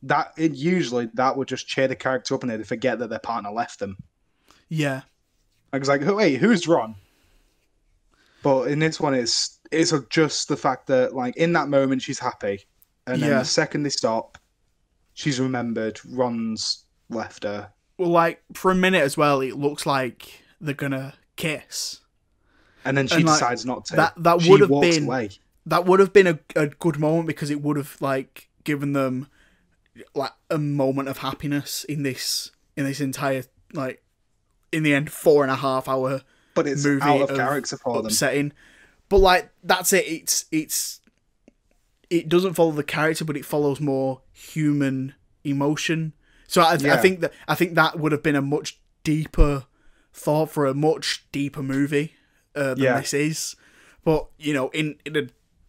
that it usually that would just cheer the character up and they'd forget that their partner left them. yeah, I was like, "Oh, wait, who's Ron? But in this one, it's it's just the fact that like in that moment she's happy, and then Yeah. the second they stop, she's remembered Ron's left her. Well, like for a minute as well, it looks like they're gonna kiss. And then she And, like, decides not to. that- that would have been- away. that would have been a, a good moment because it would have like given them like a moment of happiness in this in this entire like in the end four and a half hour But it's movie out of of character for them. upsetting but like that's it it's it's it doesn't follow the character but it follows more human emotion so i, I think that i think that would have been a much deeper thought for a much deeper movie uh, than Yeah. this is. But you know in, in a,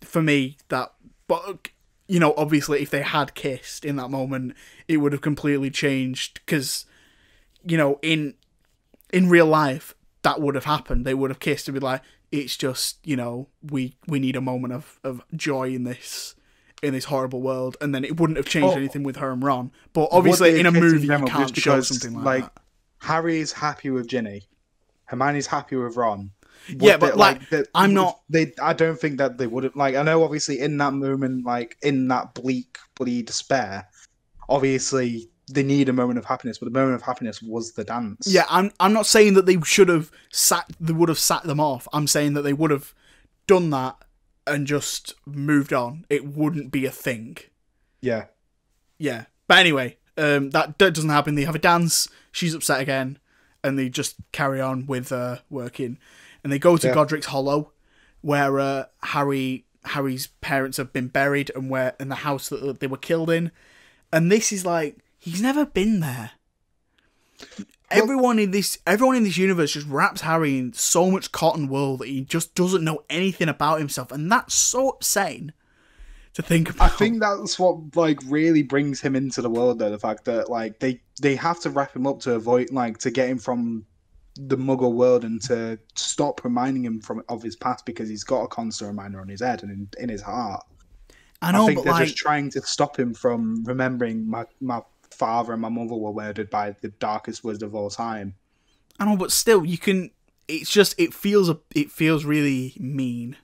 for me that but you know obviously if they had kissed in that moment it would have completely changed because you know in in real life that would have happened. They would have kissed and be like it's just you know we we need a moment of of joy in this in this horrible world and then it wouldn't have changed Oh. anything with her and ron but obviously in a movie you can't show something like, that Harry's happy with Ginny, Hermione's happy with Ron. Would Yeah, but, they- like, that- I'm not- They, I don't think that they would have. Like, I know, obviously, in that moment, like in that bleak, bloody despair, obviously they need a moment of happiness. But the moment of happiness was the dance. Yeah, I'm I'm not saying that they should have sat they would have sat them off. I'm saying that they would have done that and just moved on. It wouldn't be a thing. yeah, Yeah. But anyway, um that, doesn't happen. They have a dance, she's upset again, and they just carry on with uh working. And they go to Yeah. Godric's Hollow where uh, Harry Harry's parents have been buried and where in the house that they were killed in. And this is like he's never been there. Everyone in this everyone in this universe just wraps Harry in so much cotton wool that he just doesn't know anything about himself, and that's so upsetting to think about. I think that's what like really brings him into the world, though. The fact that like they they have to wrap him up to avoid like to get him from the Muggle world and to stop reminding him from of his past because he's got a constant reminder on his head and in, in his heart. I know, think but they're like, just trying to stop him from remembering my my father and my mother were murdered by the darkest wizard of all time. I know, but still, you can. It's just it feels a it feels really mean.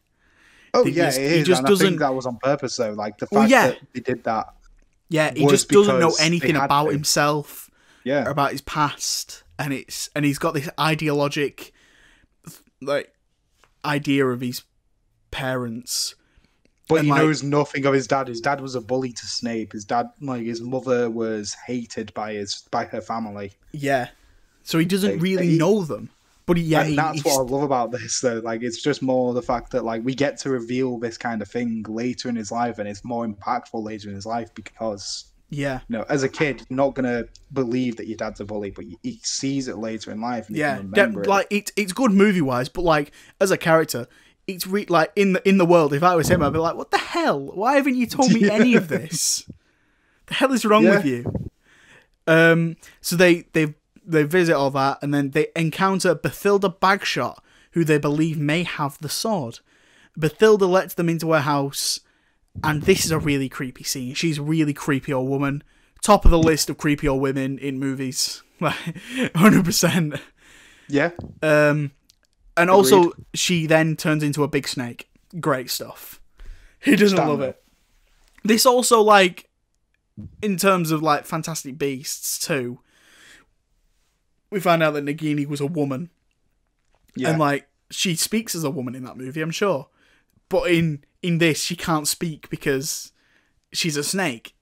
Oh He yeah, it he just and doesn't- think that was on purpose, though. Like the fact Well, yeah. that they did that. Yeah, he just doesn't know anything about to. himself, Yeah, about his past, and it's and he's got this ideologic, like, idea of his parents. But And, he like- knows nothing of his dad. His dad was a bully to Snape. His dad, like his mother, was hated by his by her family. Yeah, so he doesn't really know them. But he, yeah, and that's what I love about this, though. Like, it's just more the fact that like we get to reveal this kind of thing later in his life, and it's more impactful later in his life because yeah, you know, as a kid, you're not gonna believe that your dad's a bully, but he- sees it later in life. Yeah. it. like it's it's good movie wise, but like as a character, it's re- like in the in the world. If I was him, I'd be like, "What the hell? Why haven't you told me any of this? The hell is wrong with you?" Um. So they they they visit all that, and then they encounter Bathilda Bagshot, who they believe may have the sword. Bathilda lets them into her house, and this is a really creepy scene. She's a really creepy old woman, top of the list of creepy old women in movies, like hundred percent. yeah, Um, and also she then turns into a big snake. Great stuff. Who doesn't love Standard. it? This also like, in terms of like Fantastic Beasts too. We find out that Nagini was a woman, yeah. and like she speaks as a woman in that movie. I'm sure, but in in this she can't speak because she's a snake.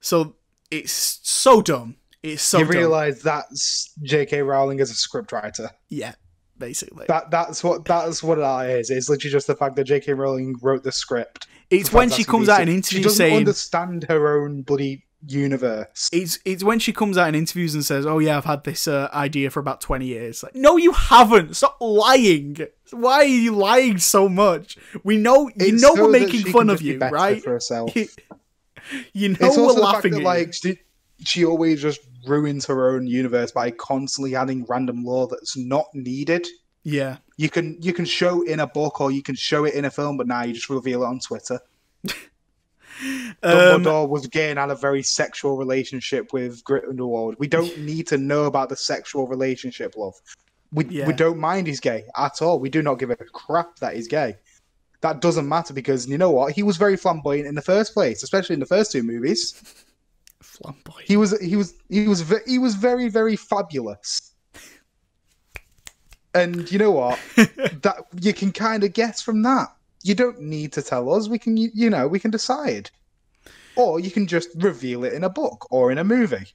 So it's so dumb. It's so you dumb. realize that's J.K. Rowling as a scriptwriter. Yeah. Basically. That that's what that's what that is. It's literally just the fact that J.K. Rowling wrote the script. it's when she comes out in She interviews doesn't saying understand her own bloody universe. it's it's when she comes out in interviews and says, "Oh yeah, I've had this uh, idea for about twenty years." Like, no, you haven't. Stop lying. Why are you lying so much? We know you It's know so we're making fun of you, right? For herself. you know it's we're also the fact laughing that at like she, she always just ruins her own universe by constantly adding random lore that's not needed. Yeah, You can you can show in a book or you can show it in a film, but now you just reveal it on Twitter. um, Dumbledore was gay and had a very sexual relationship with Grindelwald. We don't need to know about the sexual relationship, love. We Yeah. we don't mind he's gay at all. We do not give a crap that he's gay. That doesn't matter because you know what? He was very flamboyant in the first place, especially in the first two movies. Flamboyant. He was he was he was he was very very fabulous. And you know what? that you can kind of guess from that. You don't need to tell us. We can you know, we can decide. Or you can just reveal it in a book or in a movie.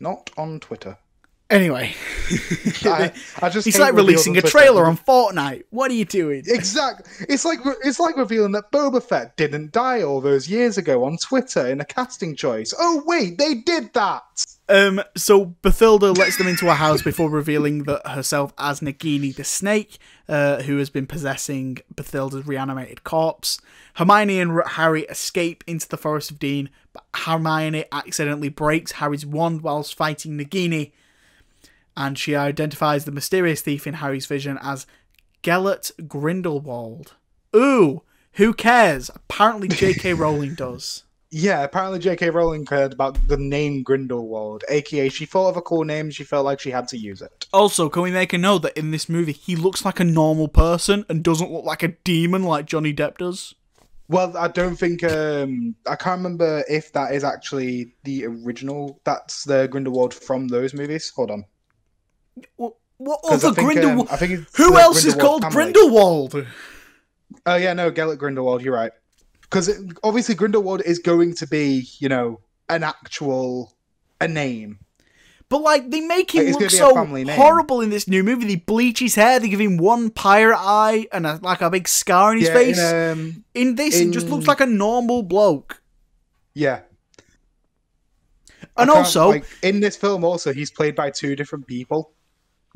Not on Twitter. Anyway, I, I just it's like releasing a trailer on Fortnite. What are you doing? Exactly. It's like it's like revealing that Boba Fett didn't die all those years ago on Twitter in a casting choice. Oh wait, they did that. Um, so Bathilda lets them into a house before revealing that herself as Nagini the snake, uh, who has been possessing Bathilda's reanimated corpse. Hermione and Harry escape into the Forest of Dean, but Hermione accidentally breaks Harry's wand whilst fighting Nagini, and she identifies the mysterious thief in Harry's vision as Gellert Grindelwald. Ooh, who cares? Apparently J.K. Rowling does. Yeah, apparently J.K. Rowling cared about the name Grindelwald, aka she thought of a cool name. She felt like she had to use it. Also, can we make a note that in this movie he looks like a normal person and doesn't look like a demon like Johnny Depp does? Well, I don't think um I can't remember if that is actually the original. That's the Grindelwald from those movies. Hold on, What, what 'Cause I other um, think it's Who else is called family. Grindelwald? Oh yeah, no, Gellert Grindelwald. You're right. Because obviously Grindelwald is going to be, you know, an actual a name. But like they make him Like, look gonna be a so horrible in this new movie. They bleach his hair. They give him one pirate eye and a, like a big scar on his yeah, face. In, um, in this, he just looks like a normal bloke. yeah. And also, like, in this film, also he's played by two different people: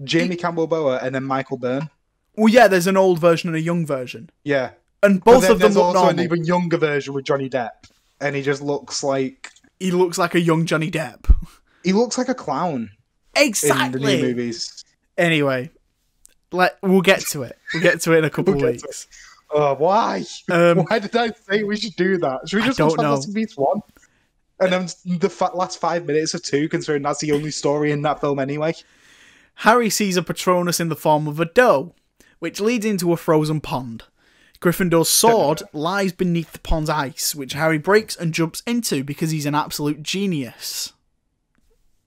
Jamie Campbell Bower and then Michael Byrne. well, yeah, there's an old version and a young version, Yeah, and both of them there's also normal. an even younger version with Johnny Depp, and he just looks like He looks like a young Johnny Depp. he looks like a clown Exactly. in the new movies. Anyway, let we'll get to it. We'll get to it in a couple We'll of weeks. Oh, why? Um, why did I say we should do that? Should we just watch. Fantastic Beasts one? And then the last five minutes of two, considering that's the only story in that film anyway. Harry sees a Patronus in the form of a doe, which leads into a frozen pond. Gryffindor's sword lies beneath the pond's ice, which Harry breaks and jumps into because he's an absolute genius.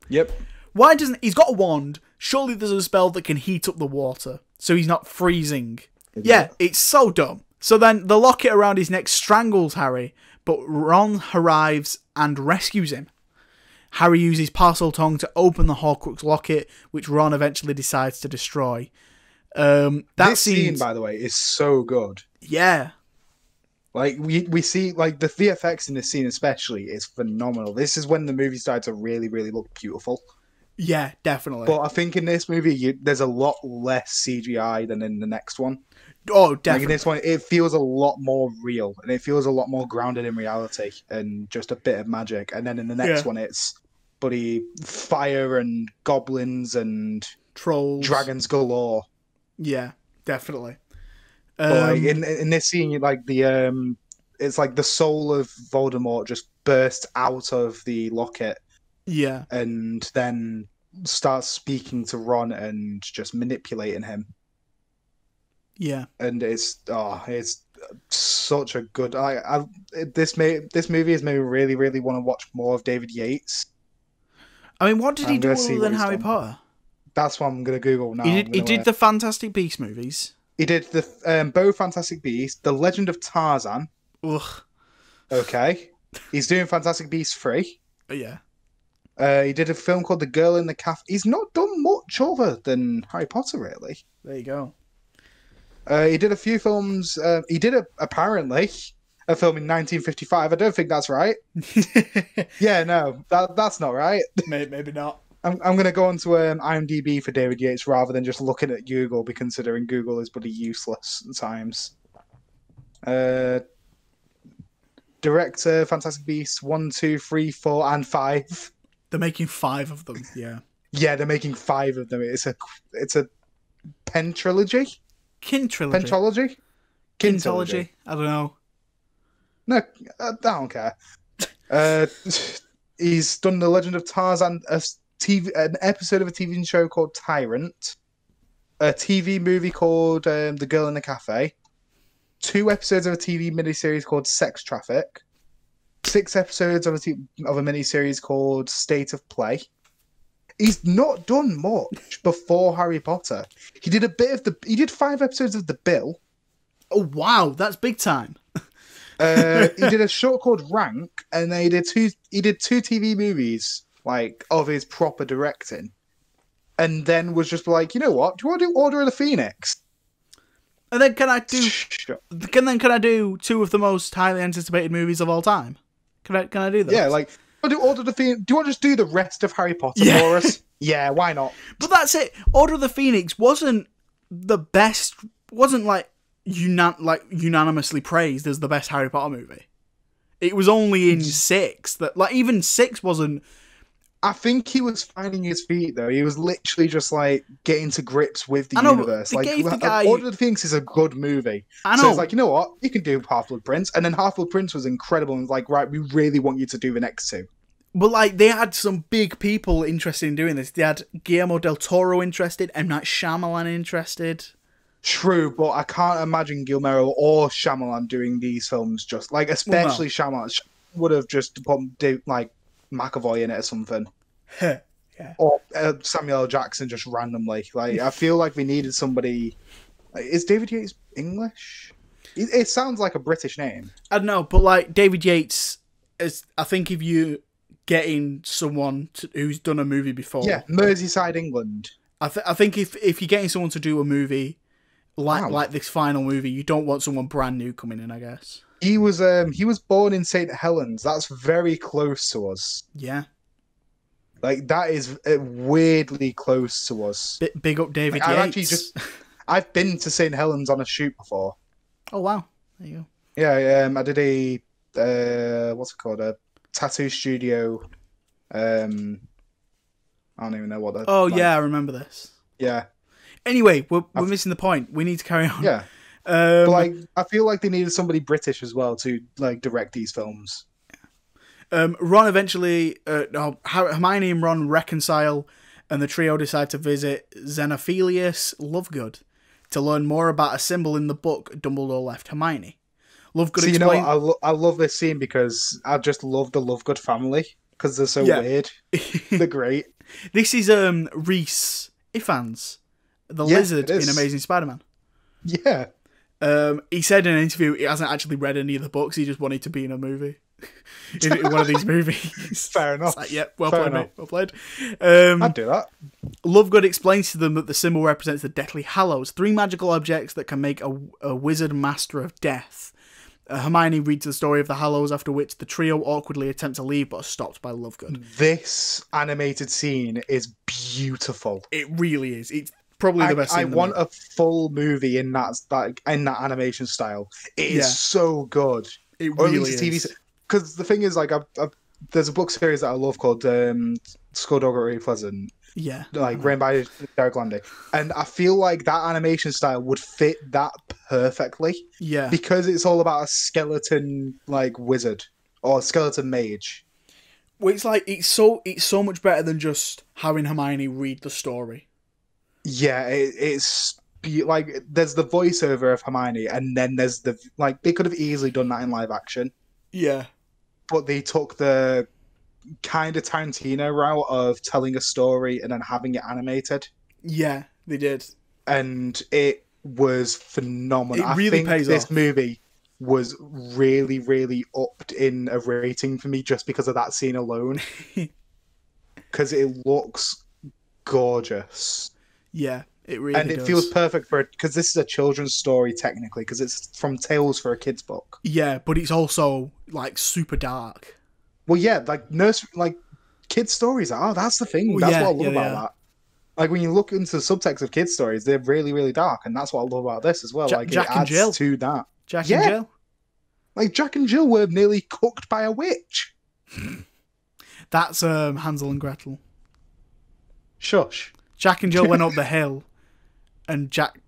Yep. Why doesn't he's got a wand? Surely there's a spell that can heat up the water, so he's not freezing. Yeah, it's so dumb. So then the locket around his neck strangles Harry, but Ron arrives and rescues him. Harry uses Parseltongue to open the Horcrux locket, which Ron eventually decides to destroy. Um, that this scene, by the way, is so good. yeah, Like we we see like the VFX in this scene especially is phenomenal. This is when the movie started to really really look beautiful. yeah, definitely. But I think in this movie you, there's a lot less CGI than in the next one. Oh, Like in definitely. this one, it feels a lot more real and it feels a lot more grounded in reality and just a bit of magic. And then in the next Yeah. one, it's buddy fire and goblins and Trolls. dragons galore. Yeah, definitely. But like Um, in in this scene, like the um, it's like the soul of Voldemort just bursts out of the locket yeah, and then starts speaking to Ron and just manipulating him. Yeah. and it's oh, it's such a good. I, I this may this movie has made me really, really want to watch more of David Yates. I mean, what did he I'm do gonna see other than Harry done. Potter? That's what I'm gonna Google now. he did. He did uh, the Fantastic Beast movies. He did the um, Bo Fantastic Beast, The Legend of Tarzan. Ugh. Okay, he's doing Fantastic Beasts three. Yeah. Uh, he did a film called The Girl in the Cafe. He's not done much other than Harry Potter, really. There you go. Uh, he did a few films. Uh, he did a, apparently a film in 1955. I don't think that's right. Yeah, no, that that's not right. maybe, maybe not. I'm, I'm going to go on to um, IMDb for David Yates rather than just looking at Google, be considering Google is bloody useless at times. Uh, director, Fantastic Beasts, one, two, three, four, and five. They're making five of them. Yeah. Yeah, they're making five of them. It's a it's a pentrilogy, Kintrilogy. pentrology, Kintology. I don't know. No, uh, I don't care. Uh, he's done the Legend of Tarzan, a TV, an episode of a TV show called Tyrant, a TV movie called um, The Girl in the Cafe, two episodes of a TV miniseries called Sex Traffic, six episodes of a t- of a miniseries called State of Play. He's not done much before Harry Potter. He did a bit of the. He did five episodes of The Bill. Oh wow, that's big time. Uh, he did a short called Rank, and then he did two. He did two TV movies like of his proper directing, and then was just like, you know what? Do you want to do Order of the Phoenix? And then can I do? Sure. Can then can I do two of the most highly anticipated movies of all time? Can I can I do that? Yeah, like, want to do Order of the Phoenix? Do you want to just do the rest of Harry Potter Yeah. for us? Yeah, why not? But that's it. Order of the Phoenix wasn't the best. Wasn't like unan like unanimously praised as the best Harry Potter movie. It was only in six that like even six wasn't. I think he was finding his feet though. He was literally just like getting to grips with the know, universe. Like, the uh, guy- Order of the Phoenix is a good movie. I So know. it's like, you know what? You can do Half Blood Prince, and then Half Blood Prince was incredible. And it's like, right, we really want you to do the next two. But like they had some big people interested in doing this. They had Guillermo del Toro interested, M Night Shyamalan interested. True, but I can't imagine Gilmero or Shyamalan doing these films just like, especially Shyamalan. Would have just put like McAvoy in it or something, yeah. or uh, Samuel L. Jackson just randomly. Like, I feel like we needed somebody. Is David Yates English? It, it sounds like a British name. I don't know, but like David Yates is. I think if you getting someone to, who's done a movie before, Yeah, Merseyside, England. I, th- I think if if you're getting someone to do a movie like Wow. like this final movie, you don't want someone brand new coming in. I guess. He was um he was born in St Helens. That's very close to us. Yeah. Like that is uh, weirdly close to us. B- big up David I've Yates. actually just I've been to St Helens on a shoot before. Oh wow. There you go. Yeah, um, I did a uh, what's it called a tattoo studio. Um, I don't even know what that. Oh like- yeah, I remember this. yeah, Anyway, we're, we're I've- missing the point. We need to carry on. yeah. Um, But like, I feel like they needed somebody British as well to like direct these films. Um, Ron eventually, uh, no, Hermione and Ron reconcile, and the trio decide to visit Xenophilius Lovegood to learn more about a symbol in the book Dumbledore left Hermione. Lovegood so you know. I, lo- I love this scene because I just love the Lovegood family because they're so Yeah. weird. they're great. this is um Rhys Ifans, the Yeah, lizard in Amazing Spider-Man. Yeah, Um, he said in an interview he hasn't actually read any of the books. He just wanted to be in a movie, in, in one of these movies. fair enough. Like, yep, well Fair played, enough. mate. Well played. Um, I'd do that. Lovegood explains to them that the symbol represents the Deathly Hallows, three magical objects that can make a, a wizard master of death. Uh, Hermione reads the story of the Hallows, after which the trio awkwardly attempt to leave but are stopped by Lovegood. This animated scene is beautiful. It really is. It's probably the best I want a full movie in that, that in that animation style. It is Yeah. so good. It Or really a TV is. Because the thing is, like, I've, I've, there's a book series that I love called um, Skulduggery Really Pleasant, Yeah. like written by Derek Landy, and I feel like that animation style would fit that perfectly Yeah. because it's all about a skeleton like wizard or skeleton mage. Well, it's like it's so it's so much better than just having Hermione read the story. Yeah, it, it's be- like there's the voiceover of Hermione, and then there's the like they could have easily done that in live action, Yeah. but they took the kind of Tarantino route of telling a story and then having it animated, Yeah, they did. and it was phenomenal. It really I think pays this off. movie was really, really upped in a rating for me just because of that scene alone. because it looks gorgeous Yeah, it really and it does. feels perfect for because this is a children's story technically because it's from Tales for a Kids book. Yeah, but it's also like super dark. Well, yeah, like nurse, like kids' stories are. That's the thing. That's yeah, what I love yeah, about that. Like when you look into the subtext of kids' stories, they're really, really dark, and that's what I love about this as well. Ja- like Jack it and Jill. to that. Jack Yeah. and Jill. Like Jack and Jill were nearly cooked by a witch. That's um, Hansel and Gretel. Shush. Jack and Jill went up the hill, and Jack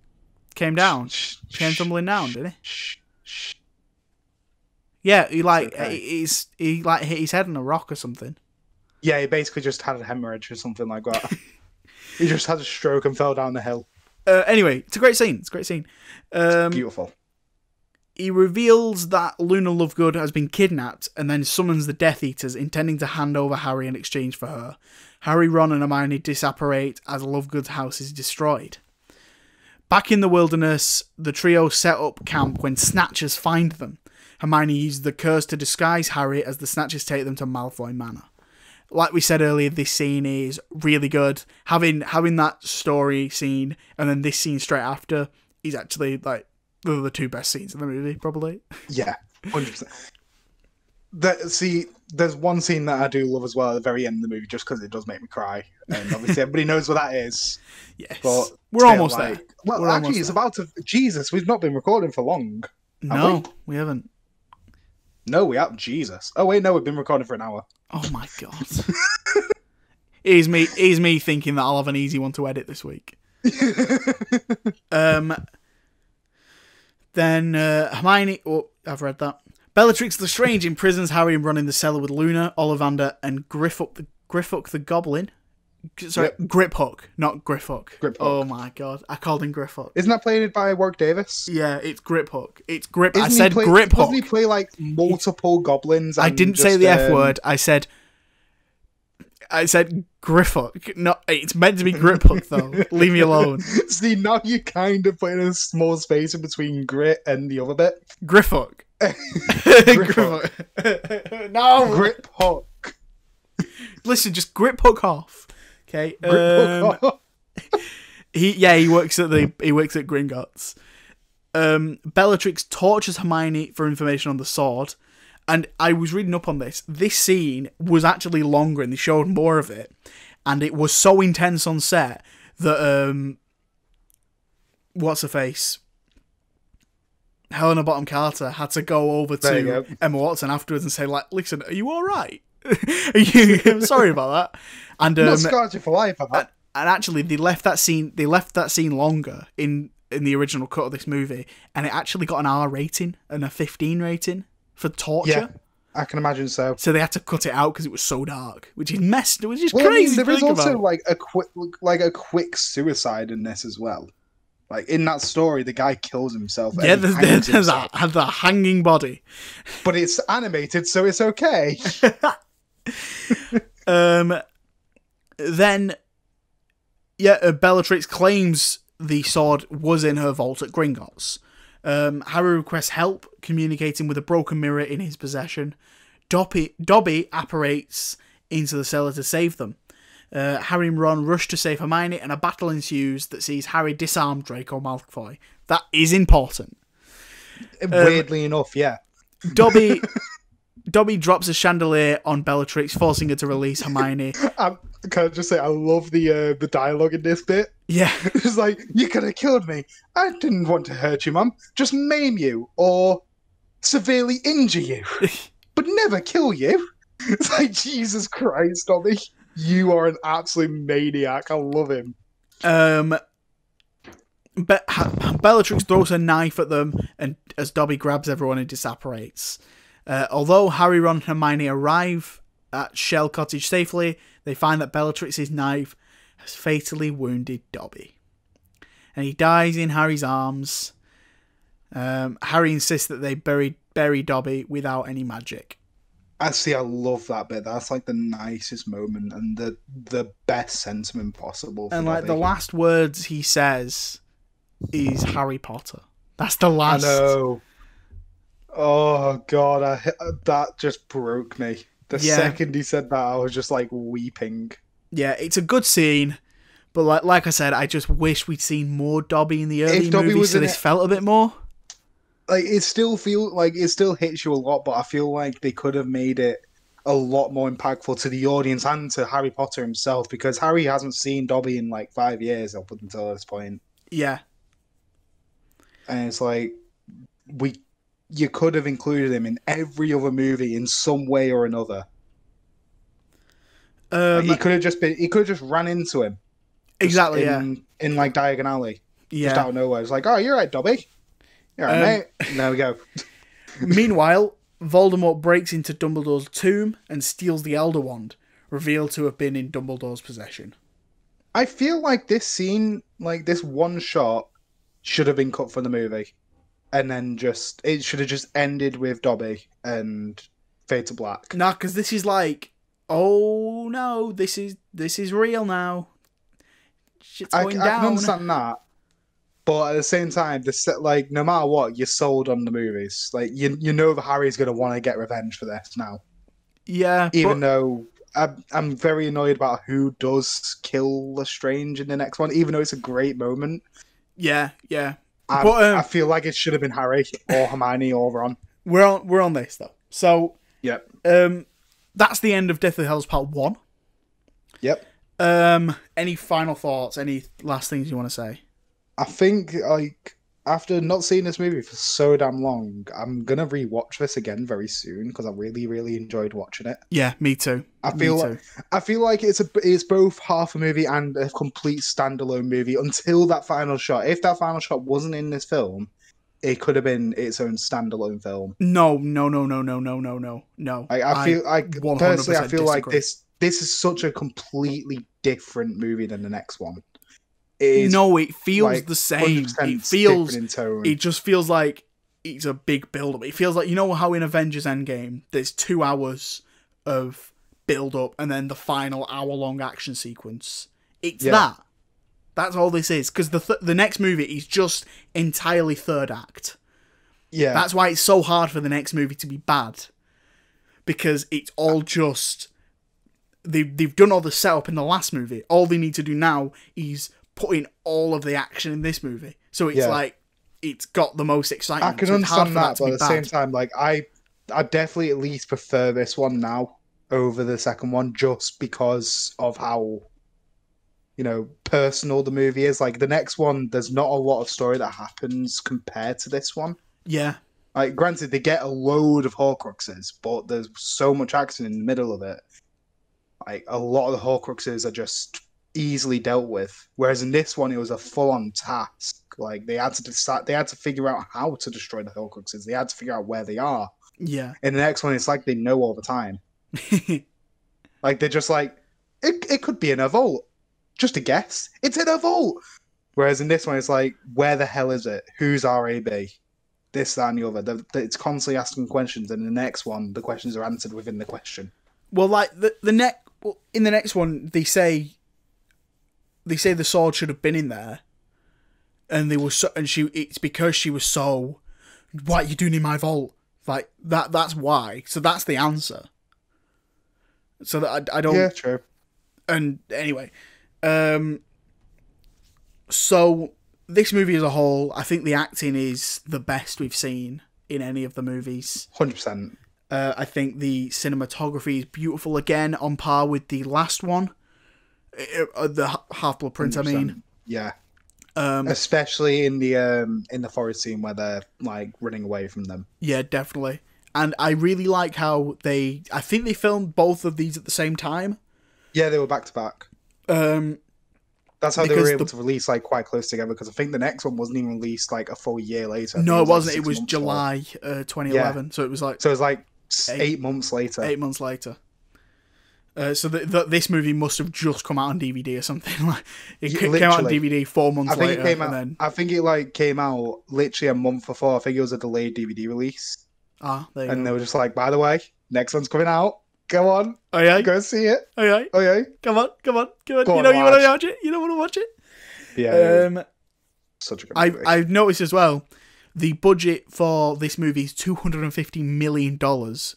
came down. Came tumbling down, didn't he? Yeah, he like okay. he's he like hit his head on a rock or something. Yeah, he basically just had a hemorrhage or something like that. he just had a stroke and fell down the hill. Uh, anyway, it's a great scene. It's a great scene. Um, Beautiful. He reveals that Luna Lovegood has been kidnapped and then summons the Death Eaters, intending to hand over Harry in exchange for her. Harry, Ron, and Hermione disapparate as Lovegood's house is destroyed. Back in the wilderness, the trio set up camp when Snatchers find them. Hermione uses the curse to disguise Harry as the Snatchers take them to Malfoy Manor. Like we said earlier, this scene is really good. Having having that story scene and then this scene straight after is actually like they're the two best scenes in the movie, probably. Yeah, hundred percent. That see, there's one scene that I do love as well at the very end of the movie, just because it does make me cry, and obviously everybody knows what that is. Yes, But we're almost like- there. Well, We're actually, it's there. about to. Jesus, we've not been recording for long. No, we? we haven't. No, we have. Jesus. Oh wait, no, we've been recording for an hour. Oh my god. Here's me. Here's me thinking that I'll have an easy one to edit this week. Um. Then uh, Hermione. Oh, I've read that. Bellatrix Lestrange imprisons Harry and Ron in the cellar with Luna, Ollivander, and Griffuck the Griffuck the Goblin. G- Sorry, Grip Hook, not Griffuck. Griphook. Oh my god, I called him Griffuck. Isn't that played by Warwick Davis? Yeah, it's Grip Hook. It's Grip. Isn't I said play- Grip Doesn't he play like multiple goblins? I didn't say just, the F um, word. I said. I said Griffuck. No, it's meant to be Grip Hook though. Leave me alone. See, now you kind of put in a small space in between grit and the other bit. Griffuck. Griffuck. no. Grip hook. Listen, just Grip Hook off. Okay. Grip Um, hook. he yeah he works at the he works at Gringotts. Um, Bellatrix tortures Hermione for information on the sword, and I was reading up on this. This scene was actually longer, and they showed more of it, and it was so intense on set that um, what's her face. Helena Bonham Carter had to go over to go. Emma Watson afterwards and say, like, listen, are you all right? are you, I'm sorry about that. And um, Not scarred you for life for that. and actually they left that scene they left that scene longer in in the original cut of this movie and it actually got an R rating and a 15 rating for torture Yeah, I can imagine so. so they had to cut it out because it was so dark which is messed which is Well, I mean, crazy there is also about. like a quick, like a quick suicide in this as well. Like in that story, the guy kills himself. yeah there's, there's, there's a, the hanging body but it's animated, so it's okay. um then yeah uh, Bellatrix claims the sword was in her vault at Gringotts um, Harry requests help communicating with a broken mirror in his possession Dobby, Dobby apparates into the cellar to save them. Uh, Harry and Ron rush to save Hermione, and a battle ensues that sees Harry disarm Draco Malfoy. That is important. Weirdly enough, yeah. Dobby, Dobby drops a chandelier on Bellatrix, forcing her to release Hermione. Um, can I just say I love the uh, the dialogue in this bit. Yeah, It's like you could have killed me. I didn't want to hurt you, Mum. Just maim you or severely injure you, but never kill you. It's like Jesus Christ, Dobby. You are an absolute maniac. I love him. Um, Be- ha- Bellatrix throws a knife at them, and as Dobby grabs everyone and disapparates. Uh, although Harry, Ron, and Hermione arrive at Shell Cottage safely, they find that Bellatrix's knife has fatally wounded Dobby, and he dies in Harry's arms. Um, Harry insists that they bury bury Dobby without any magic. I see. I love that bit. That's like the nicest moment and the the best sentiment possible. And like the last words he says is Harry Potter. That's the last. I know. Oh God, I, that just broke me. The Yeah. second he said that, I was just like weeping. yeah, it's a good scene, but like like I said, I just wish we'd seen more Dobby in the early Dobby movies, was so this it- felt a bit more. like it still feel like it still hits you a lot, but I feel like they could have made it a lot more impactful to the audience and to Harry Potter himself because Harry hasn't seen Dobby in like five years up until this point, Yeah, and it's like we you could have included him in every other movie in some way or another. Like, um, he could have just been he could have just ran into him just exactly. Yeah, in, in like Diagon Alley just yeah. out of nowhere. It's like, oh, you're right, Dobby. You're right, Um, mate. There we go. Meanwhile, Voldemort breaks into Dumbledore's tomb and steals the Elder Wand, revealed to have been in Dumbledore's possession. I feel like this scene, like this one shot, should have been cut from the movie, and then just it should have just ended with Dobby and fade to black. Nah, because this is like, oh no, this is this is real now. Shit's I, I going can down. understand that, but at the same time, this like no matter what, you're sold on the movies. Like you, you know that Harry's gonna want to get revenge for this now, Yeah, even but, though. I'm, I'm very annoyed about who does kill Lestrange in the next one, even though it's a great moment. yeah, yeah. I, But, um, I feel like it should have been Harry or Hermione or Ron. We're on we're on this though. So Yep. um, that's the end of Deathly Hallows Part One. Yep. Um, any final thoughts? Any last things you want to say? I think like after not seeing this movie for so damn long, I'm gonna rewatch this again very soon because I really, really enjoyed watching it. Yeah, me too. I Me feel too. I feel like it's a it's both half a movie and a complete standalone movie until that final shot. If that final shot wasn't in this film, it could have been its own standalone film. No, no, no, no, no, no, no, no, no. I, I feel like 100% personally, I feel like this this is such a completely different movie than the next one. Is no, it feels like the same. It feels. It just feels like it's a big build up. It feels like you know how in Avengers Endgame there's two hours of build up and then the final hour long action sequence. It's Yeah. that. That's all this is because the th- the next movie is just entirely third act. yeah, That's why it's so hard for the next movie to be bad because it's all just they they've done all the setup in the last movie. All they need to do now is put in all of the action in this movie. So it's Yeah. like it's got the most I can so understand for that, but at the bad. same time, like I, I definitely at least prefer this one now over the second one, just because of how, you know, personal the movie is. Like the next one, there's not a lot of story that happens compared to this one. Yeah, Like, granted, they get a load of Horcruxes, but there's so much action in the middle of it. Like a lot of the Horcruxes are just easily dealt with, whereas in this one, it was a full-on task. Like they had to decide, they had to figure out how to destroy the Horcruxes. They had to figure out where they are. yeah, In the next one, it's like they know all the time. Like they're just like, it, it could be in a vault. Just a guess. It's in a vault. Whereas in this one, it's like, where the hell is it? Who's RAB? This, that, and the other. The- the- It's constantly asking questions, and in the next one, the questions are answered within the question. Well, like the the next in the next one, they say they say the sword should have been in there, and they were so, and she it's because she was so. What are you doing in my vault? Like that. That's why. So that's the answer. So that I, I don't. Yeah, true. And anyway, um. So this movie as a whole, I think the acting is the best we've seen in any of the movies. 100%. Uh, I think the cinematography is beautiful again, on par with the last one, Uh, the Half Blood Prince. I mean, Yeah. um, Especially in the um in the forest scene where they're like running away from them. yeah, definitely. And I really like how they. I think they filmed both of these at the same time. Yeah, they were back to back. Um, That's how they were able the- to release like quite close together because I think the next one wasn't even released like a full year later. I think no, it like, wasn't. It was July uh, 2011, so it was like So it was like Eight- eight, months later. eight months later. Uh, so th th this movie must have just come out on DVD or something. Like it ca- came out on. DVD four months I think later, it came out. then I think it like came out literally a month before. I think it was a delayed DVD release, ah, there you and they were just like, "By the way, next one's coming out. Go on, Oh yeah, go see it. oh yeah, Oh yeah, come on, come on, come on. Go you on, know you want to watch. watch it. You don't want to watch it. yeah." Um, such a good I've. I've noticed as well, the budget for this movie is two hundred and fifty million dollars,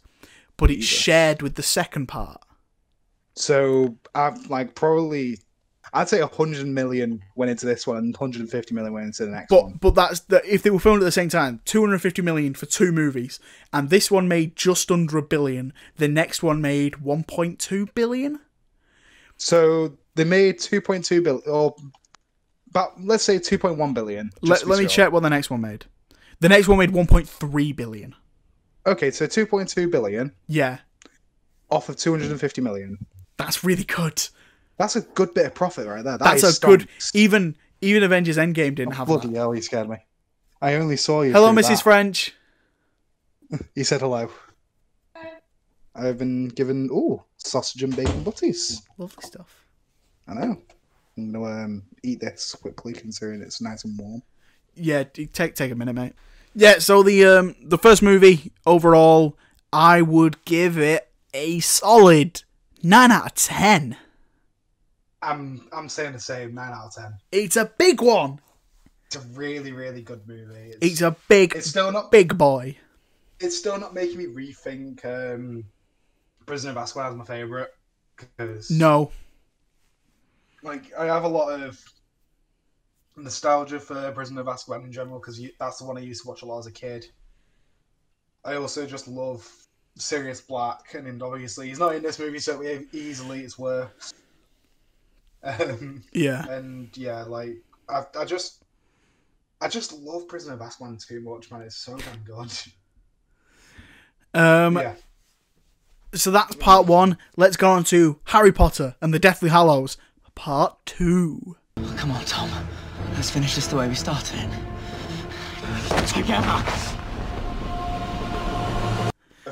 but it's Jesus. shared with the second part. So I've like probably, I'd say 100 million went into this one, and 150 million went into the next one. But but that's the, if they were filmed at the same time, 250 million for two movies, and this one made just under a billion. The next one made 1.2 billion. So they made 2.2 billion, or about let's say 2.1 billion. Let, let me check what the next one made. The next one made 1.3 billion. Okay, so 2.2 billion Yeah, off of 250 million. That's really good. That's a good bit of profit right there. That That's is a good. Even even Avengers Endgame didn't have Bloody that. hell, he scared me. I only saw you. Hello, Mrs. that. French. He said hello. I've been given oh sausage and bacon butties. Lovely stuff. I know. I'm gonna um, eat this quickly, considering it's nice and warm. Yeah, take take a minute, mate. Yeah, so the um the first movie overall, I would give it a solid nine out of ten. I'm I'm saying the same. Nine out of ten. It's a big one. It's a really really good movie. It's, It's a big it's still not big boy. it's still not making me rethink um, Prisoner of Azkaban as my favorite because No, like I have a lot of nostalgia for Prisoner of Azkaban in general because that's the one I used to watch a lot as a kid. I also just love Sirius Black, and then obviously he's not in this movie, so easily it's worse. Um, yeah, and yeah, like I, I just, I just love Prisoner of Azkaban too much, man. It's so damn good. um, yeah, so that's part one. Let's go on to Harry Potter and the Deathly Hallows, part two. Come on, Tom. Let's finish this the way we started. Together.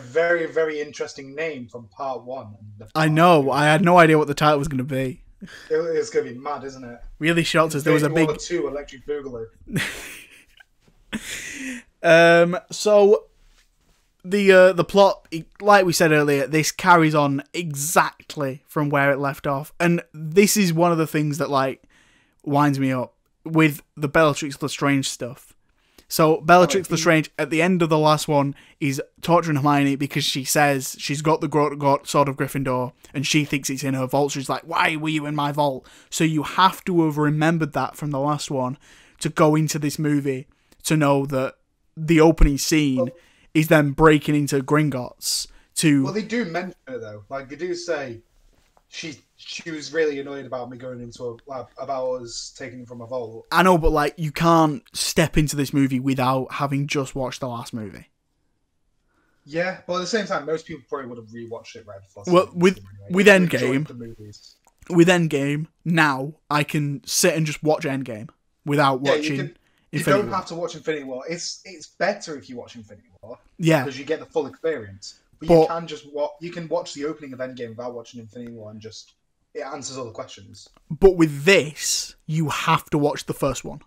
Very very interesting name from part one. The I know. I had no idea what the title was going to be. It, it's gonna be mad, isn't it? Really shocked us. There was a big two Electric Boogaloo. Um, so the uh, the plot, like we said earlier, this carries on exactly from where it left off, and this is one of the things that like winds me up with the Bellatrix Lestrange stuff. So Bellatrix he- Lestrange at the end of the last one is torturing Hermione because she says she's got the Gro- got sword of Gryffindor and she thinks it's in her vault. She's like, "Why were you in my vault?" So you have to have remembered that from the last one to go into this movie to know that the opening scene is them breaking into Gringotts to Well, they do mention it though. Like they do say she she was really annoyed about me going into a lab about us taking from a vault. I know, but like you can't step into this movie without having just watched the last movie. Yeah, but at the same time, most people probably would have rewatched it right before. Well, with- it anyway. with Endgame- the movies. With Endgame, now I can sit and just watch Endgame without Yeah, you watching can- You don't War. have to watch Infinity War. It's it's better if you watch Infinity War Yeah, because you get the full experience. But, But- you can just watch. You can watch the opening of Endgame without watching Infinity War and just it answers all the questions. but with this, you have to watch the first one.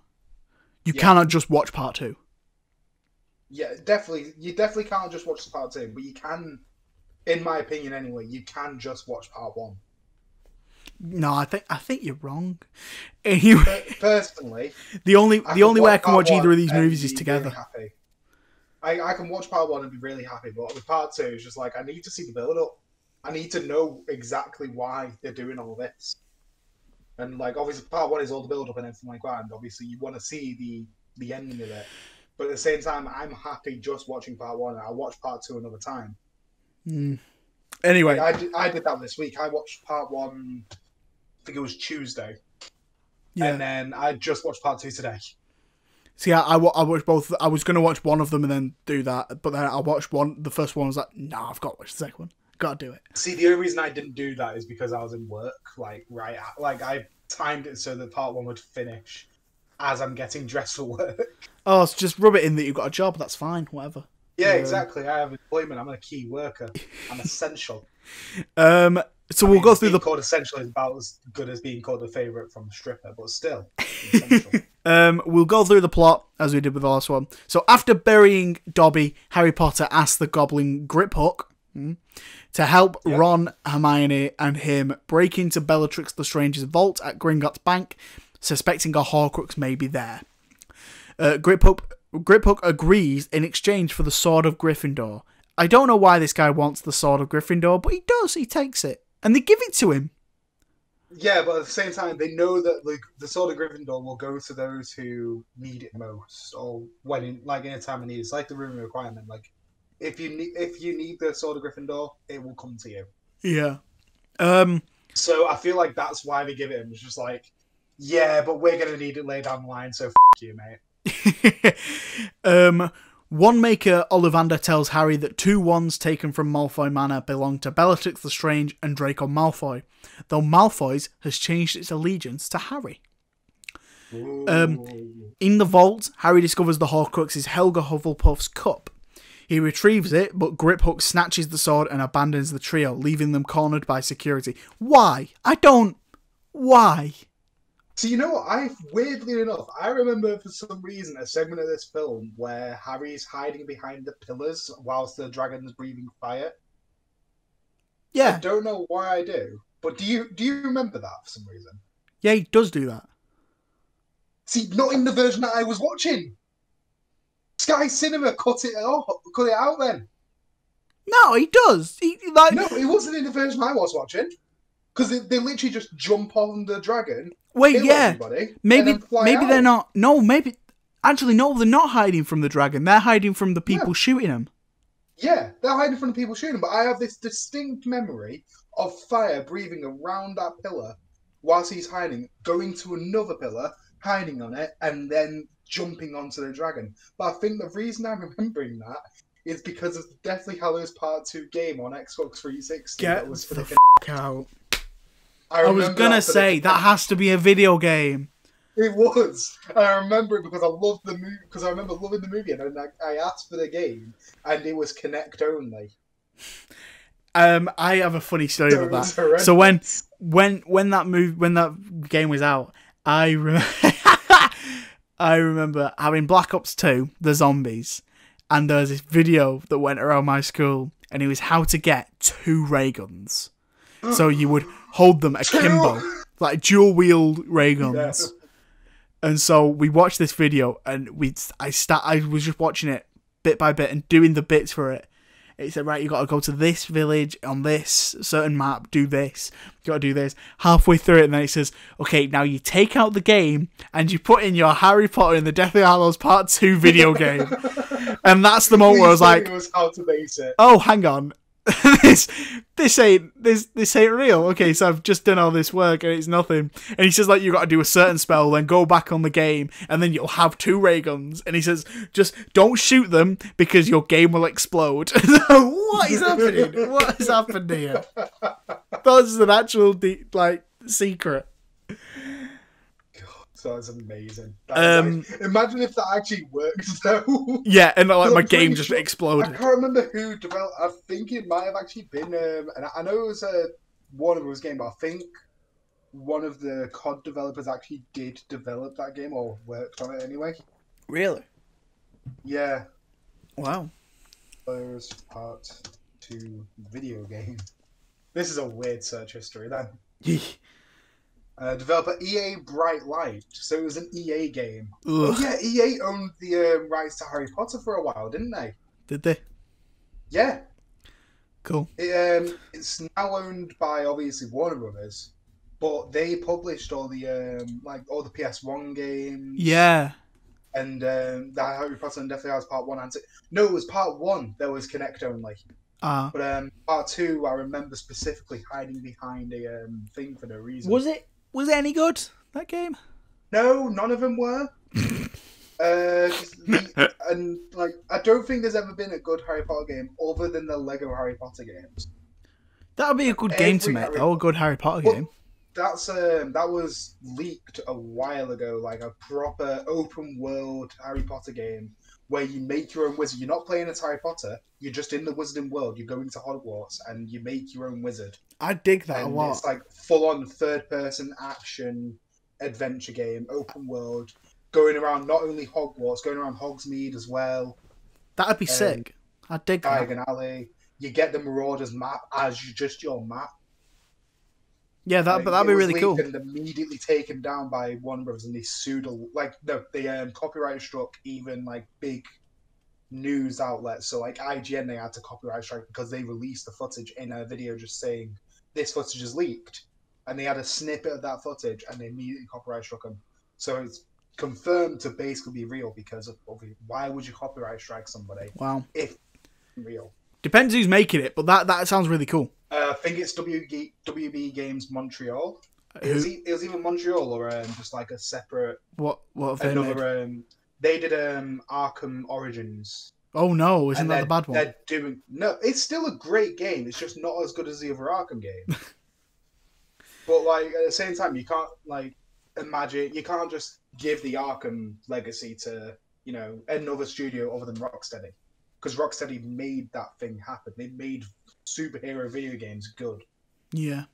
You Yeah. cannot just watch part two. Yeah, definitely. You definitely can't just watch the part two, but you can, in my opinion, anyway. You can just watch part one. No, I think I think you're wrong. Anyway, personally, the only I the only way I can watch either of these movies is together. Really. I, I can watch part one and be really happy, but with part two, it's just like I need to see the build up. I need to know exactly why they're doing all this. And like obviously, part one is all the build up and everything like that, and obviously you want to see the the ending of it. But at the same time, I'm happy just watching part one, and I'll watch part two another time. Mm. Anyway, I did, I did that this week. I watched part one. I think it was Tuesday, yeah. and then I just watched part two today. See, I, I, I watched both. I was going to watch one of them and then do that, but then I watched one. The first one was like, no, I've got to watch the second one. Got to do it. See, the only reason I didn't do that is because I was in work. Like right, at, like I timed it so that part one would finish as I'm getting dressed for work. Oh, so just rub it in that you've got a job. That's fine. Whatever. yeah, Yeah. exactly. I have employment. I'm a key worker. I'm essential. Um. So we'll go through being the. called essential is about as good as being called a favorite from a stripper, but still. Um. We'll go through the plot as we did with the last one. So after burying Dobby, Harry Potter asks the Goblin Griphook hmm, to help Yep. Ron, Hermione, and him break into Bellatrix Lestrange's vault at Gringotts Bank, suspecting a Horcrux may be there. Uh, Griphook, Griphook agrees in exchange for the Sword of Gryffindor. I don't know why this guy wants the Sword of Gryffindor, but he does. He takes it. and they give it to him. Yeah, but at the same time, they know that like the sword of Gryffindor will go to those who need it most, or when in like in a time of need. It's like the room requirement. Like if you need if you need the sword of Gryffindor, it will come to you. Yeah. Um. So I feel like that's why they give it him. It's just like, yeah, but we're gonna need it later down the line. So f- you, mate. um. Wandmaker, Ollivander, tells Harry that two wands taken from Malfoy Manor belong to Bellatrix Lestrange and Draco Malfoy, though Malfoy's has changed its allegiance to Harry. Um, in the vault, Harry discovers the Horcrux is Helga Hufflepuff's cup. He retrieves it, but Griphook snatches the sword and abandons the trio, leaving them cornered by security. Why? I don't. Why? So you know what? I weirdly enough, I remember for some reason a segment of this film where Harry's hiding behind the pillars whilst the dragon's breathing fire. Yeah, I don't know why I do, but do you do you remember that for some reason? yeah, he does do that. See, not in the version that I was watching. Sky Cinema cut it off, cut it out. Then No, he does. He like no, it wasn't in the version I was watching because they, they literally just jump on the dragon. wait, kill yeah. Maybe maybe out. they're not. No, maybe actually no, they're not hiding from the dragon. They're hiding from the people Yeah. shooting him. Yeah, they're hiding from the people shooting, but I have this distinct memory of fire breathing around that pillar whilst he's hiding, going to another pillar, hiding on it, and then jumping onto the dragon. But I think the reason I'm remembering that is because of the Deathly Hallows Part 2 game on Xbox 360 Get that was for the the. f- out. I, I was for the- say that has to be a video game. It was. I remember it because I loved the movie. Because I remember loving the movie, and then I, I asked for the game, and it was Kinect only. Um, I have a funny story So about that. horrendous. So when when when that move when that game was out, I re- I remember having Black Ops Two, the zombies, and there was this video that went around my school, and it was how to get two ray guns. So you would hold them akimbo, like dual wield ray guns. And so we watched this video, and we I start I was just watching it bit by bit and doing the bits for it. It said, right, you got to go to this village on this certain map, do this. You got to do this. Halfway through it, and then it says, okay, now you take out the game and you put in your Harry Potter and the Deathly Hallows Part 2 video game. and that's the moment where I was like, was how to base it. oh, hang on. this this ain't this this ain't real. Okay, so I've just done all this work and it's nothing. And he says like you got to do a certain spell, then go back on the game, and then you'll have two ray guns. And he says just don't shoot them because your game will explode. what is happening? What has happened here? That's an actual de- like secret. So amazing. That Um, is nice. Imagine if that actually worked though. Yeah, and like my game just sure- I can't remember who developed. I think it might have actually been, um, and I know it was a Warner Bros. game, but I think one of the COD developers actually did develop that game or worked on it anyway. Really? Yeah, Wow. Players Part Two video game. This is a weird search history then. Uh, developer EA Bright Light. So it was an EA game. Oh yeah, EA owned the um, rights to Harry Potter for a while, didn't they? Did they? Yeah. Cool. It, um, it's now owned by obviously Warner Brothers, but they published all the um, like all the PS1 games. Yeah. And um, that Harry Potter and Deathly Hallows Part One and two. No, it was Part One. There was Kinect only, Uh, but um, Part Two, I remember specifically hiding behind a um, thing for no reason. was it was any good that game? No, none of them were. uh, the- and like, I don't think there's ever been a good Harry Potter game other than the Lego Harry Potter games. That would be a good game to Every make, Harry though. A good Harry Potter Well, game. That's um, that was leaked a while ago, like a proper open world Harry Potter game where you make your own wizard. You're not playing as Harry Potter. You're just in the wizarding world. You're going to Hogwarts and you make your own wizard. I dig that a lot. it's like full on third person action adventure game, open world, going around not only Hogwarts, going around Hogsmeade as well, That'd be um, sick. I dig that. Diagon Alley. You get the Marauders map as just your map. Yeah, that Like, but that'd be really cool. And immediately taken down by Warner Brothers, and they sued. a- Like no, they um, copyright struck even like big news outlets. So like IGN, they had to copyright strike because they released the footage in a video just saying this footage is leaked, and they had a snippet of that footage, and they immediately copyright struck them. So it's confirmed to basically be real because of, why would you copyright strike somebody Wow. if real? Depends who's making it, but that that sounds really cool. Uh, I think it's WG, WB Games Montreal. It was, Who, it was either Montreal or um, just like a separate what what have they made? Um, they did um, Arkham Origins. Oh no, isn't that the bad one? They're doing no. It's still a great game. It's just not as good as the other Arkham game. but like at the same time, you can't like imagine. You can't just give the Arkham legacy to you know another studio other than Rocksteady, because Rocksteady made that thing happen. They made superhero video games good. Yeah.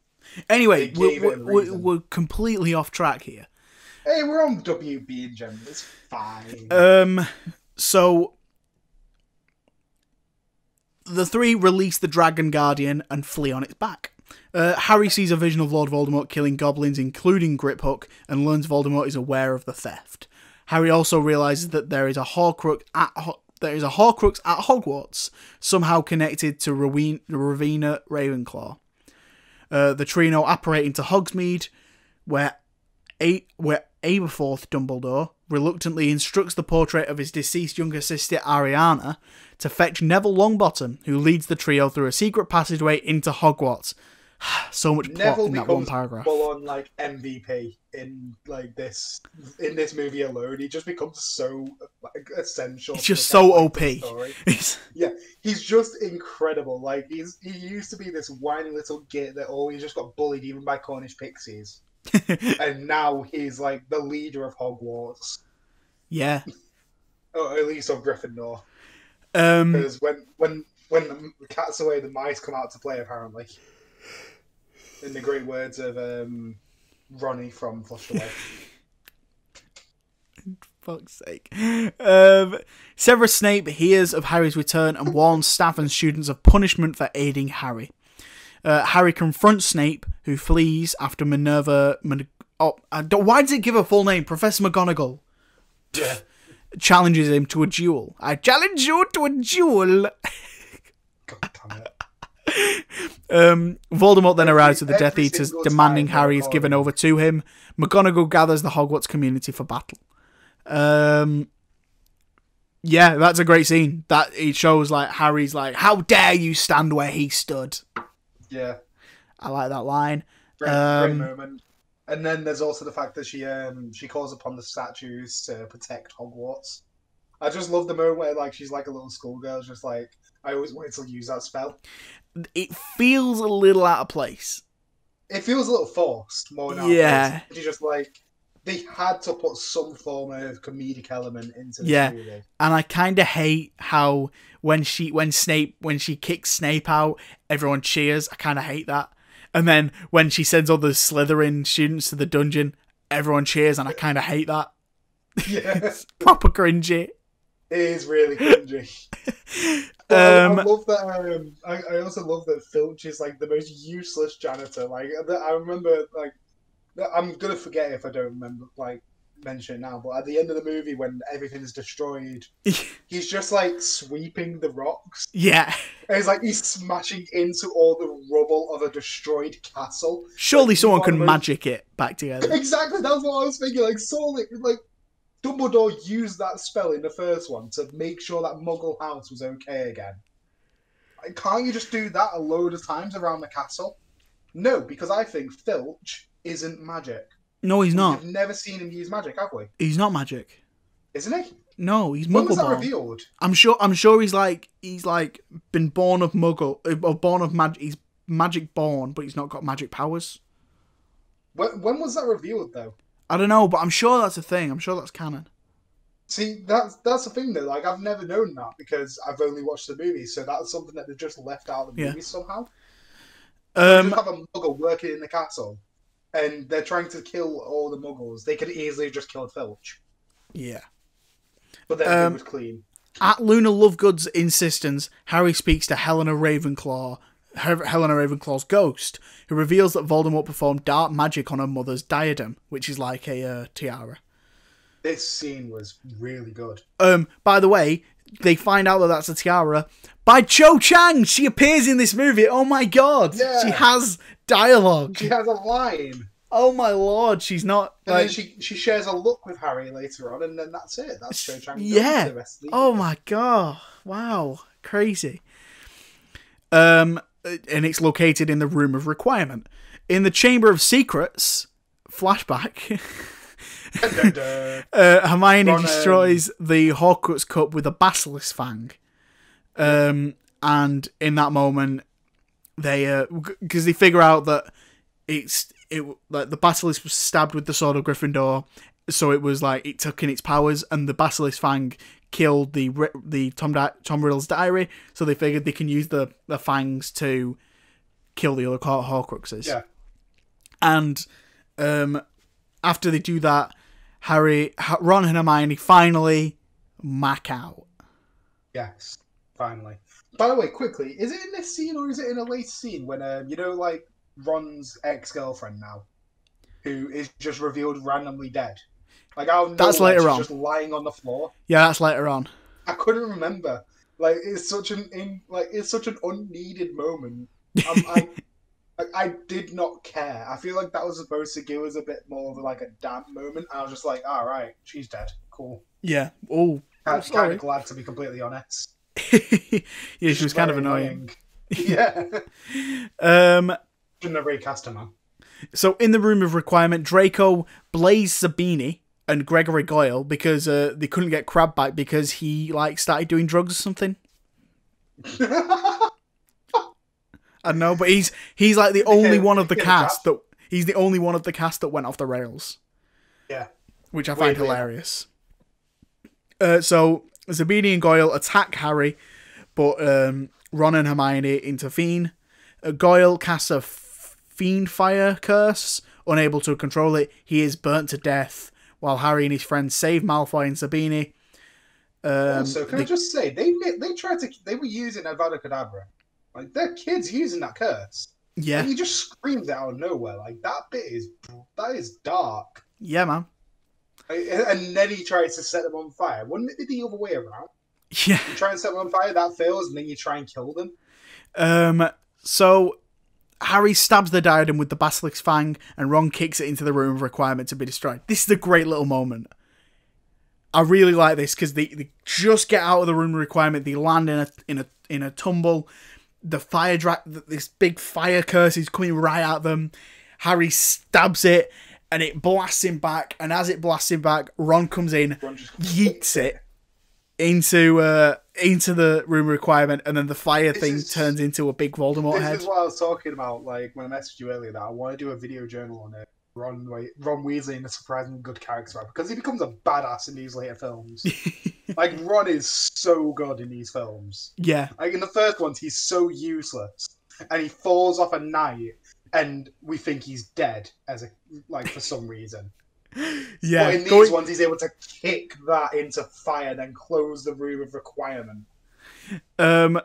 Anyway, we're, gave it a we're, we're, we're completely off track here. Hey, we're on WB in general. It's fine. Um, so the three release the Dragon Guardian and flee on its back. Uh, Harry sees a vision of Lord Voldemort killing goblins, including Griphook, and learns Voldemort is aware of the theft. Harry also realizes that there is a Horcrux at there is a Horcrux at Hogwarts, somehow connected to Rowena, Rowena Ravenclaw. Uh, the trio apparating to Hogsmeade, where a- where Aberforth Dumbledore reluctantly instructs the portrait of his deceased younger sister Ariana to fetch Neville Longbottom, who leads the trio through a secret passageway into Hogwarts. so much plot Neville in that one becomes paragraph. full on like MVP in like this in this movie alone. He just becomes so like essential. He's just so OP. Yeah, he's just incredible. Like he's he used to be this whiny little git that always just got bullied even by Cornish pixies, and now he's like the leader of Hogwarts, yeah. or at least of Gryffindor. Um, Because when when when the cat's away, the mice come out to play. Apparently, in the great words of um, Ronnie from Flushed Away. fuck's sake. Um, Severus Snape hears of Harry's return and warns staff and students of punishment for aiding Harry. Uh, Harry confronts Snape, who flees after Minerva. Mon- oh, why does it give a full name? Professor McGonagall challenges him to a duel. I challenge you to a duel. God damn it. Um, Voldemort then arrives with the Death Eaters, demanding Harry is given over to him. McGonagall gathers the Hogwarts community for battle. Um, yeah, that's a great scene. That it shows like Harry's like, "How dare you stand where he stood?" Yeah. I like that line. Great, Um, great moment. And then there's also the fact that she um she calls upon the statues to protect Hogwarts. I just love the moment where like she's like a little schoolgirl, just like I always wanted to use that spell. It feels a little out of place. It feels a little forced more now. Yeah. She's just like they had to put some form of comedic element into this Yeah. movie. and I kind of hate how when she when Snape when she kicks Snape out, everyone cheers. I kind of hate that. And then when she sends all the Slytherin students to the dungeon, everyone cheers, and I kind of hate that. Yeah. It's proper cringy. It is really cringy. But I- Um, I, love that. Um, I, I also love that Filch is like the most useless janitor. Like I remember, like I'm gonna forget if I don't remember, like mention it now. But at the end of the movie, when everything's destroyed, he's just like sweeping the rocks. yeah, And it's like he's smashing into all the rubble of a destroyed castle. surely Like, someone one can magic it back together. Exactly, that's what I was thinking. Like, Saul, like Dumbledore used that spell in the first one to make sure that Muggle house was okay again. Like, can't you just do that a load of times around the castle? No, because I think Filch isn't magic. No, he's not. We've never seen him use magic, have we? He's not magic. Isn't he? No, he's When was that born. revealed? I'm sure. I'm sure he's like he's like been born of Muggle or born of magic. He's magic born, but he's not got magic powers. When, when was that revealed, though? I don't know, but I'm sure that's a thing. I'm sure that's canon. See, that's that's the thing though. Like, I've never known that because I've only watched the movie, so that's something that they just left out of the Yeah. movies somehow. Um, just have a muggle working in the castle, and they're trying to kill all the muggles. They could easily just killed Filch, yeah. but then Um, he was clean. At Luna Lovegood's insistence, Harry speaks to Helena Ravenclaw, Her- Helena Ravenclaw's ghost, who reveals that Voldemort performed dark magic on her mother's diadem, which is like a uh, tiara. This scene was really good. Um, by the way, they find out that that's a tiara by Cho Chang. She appears in this movie. Oh my god, Yeah. she has dialogue. She has a line. Oh my lord, she's not And like. then she she shares a look with Harry later on, and then that's it. That's Cho Chang. Yeah. The rest of the Oh my god! Wow, crazy. Um, and it's located in the Room of Requirement, in the Chamber of Secrets. Flashback. Dun, dun, dun. uh, Hermione Ron, um, destroys the Horcrux cup with a basilisk fang. Um, and in that moment, they uh, because they figure out that it's it like the basilisk was stabbed with the sword of Gryffindor, so it was like it took in its powers, and the basilisk fang killed the the Tom Di- Tom Riddle's diary. So they figured they can use the the fangs to kill the other Hor- Horcruxes. Yeah. And um, after they do that, Harry, Ron, and Hermione finally mac out. Yes, finally. By the way, quickly, is it in this scene or is it in a later scene when um, you know, like Ron's ex-girlfriend now, who is just revealed randomly dead? Like of That's later she's on. just lying on the floor. Yeah, that's later on. I couldn't remember. Like it's such an in, like it's such an unneeded moment. Um, I, I I did not care. I feel like that was supposed to give us a bit more of like a damp moment. I was just like, all right, she's dead. Cool. Yeah. Oh. I'm Oh, kind of glad to be completely honest. yeah, she was kind of annoying. yeah. Um. Shouldn't have recast her, man. So in the room of requirement, Draco Blaise Zabini, and Gregory Goyle because uh, they couldn't get Crabbe back because he like started doing drugs or something. I don't know, but he's he's like the only Yeah, one of the cast that he's the only one of the cast that went off the rails. yeah. which I find Weirdly hilarious. Uh, so Zabini and Goyle attack Harry, but um, Ron and Hermione intervene. Uh, Goyle casts a Fiendfyre curse, unable to control it. He is burnt to death, while Harry and his friends save Malfoy and Zabini. Um, also, can they- I just say they they tried to they were using Avada Kedavra, like they're kids using that curse, yeah, and he just screams out of nowhere. Like that bit is that is dark. yeah, man, And then he tries to set them on fire. Wouldn't it be the other way around? yeah. You try and set them on fire, that fails, and then you try and kill them. Um, so Harry stabs the diadem with the basilisk fang, and Ron kicks it into the room of requirement to be destroyed. This is a great little moment. I really like this because they, they just get out of the room of requirement. They land in a in a in a tumble. The fire dra- this big fire curse is coming right at them. Harry stabs it, and it blasts him back. And as it blasts him back, Ron comes in, Ron just yeets it into uh into the room requirement, and then the fire thing is- turns into a big Voldemort This head. is what I was talking about, like when I messaged you earlier. That I want to do a video journal on it. Ron Ron Weasley in a surprisingly good character arc, because he becomes a badass in these later films. like Ron is so good in these films. Yeah, Like in the first ones, he's so useless, and he falls off a knight, and we think he's dead as a like for some reason. yeah. but in these Going- ones, he's able to kick that into fire, then close the room of requirement. um,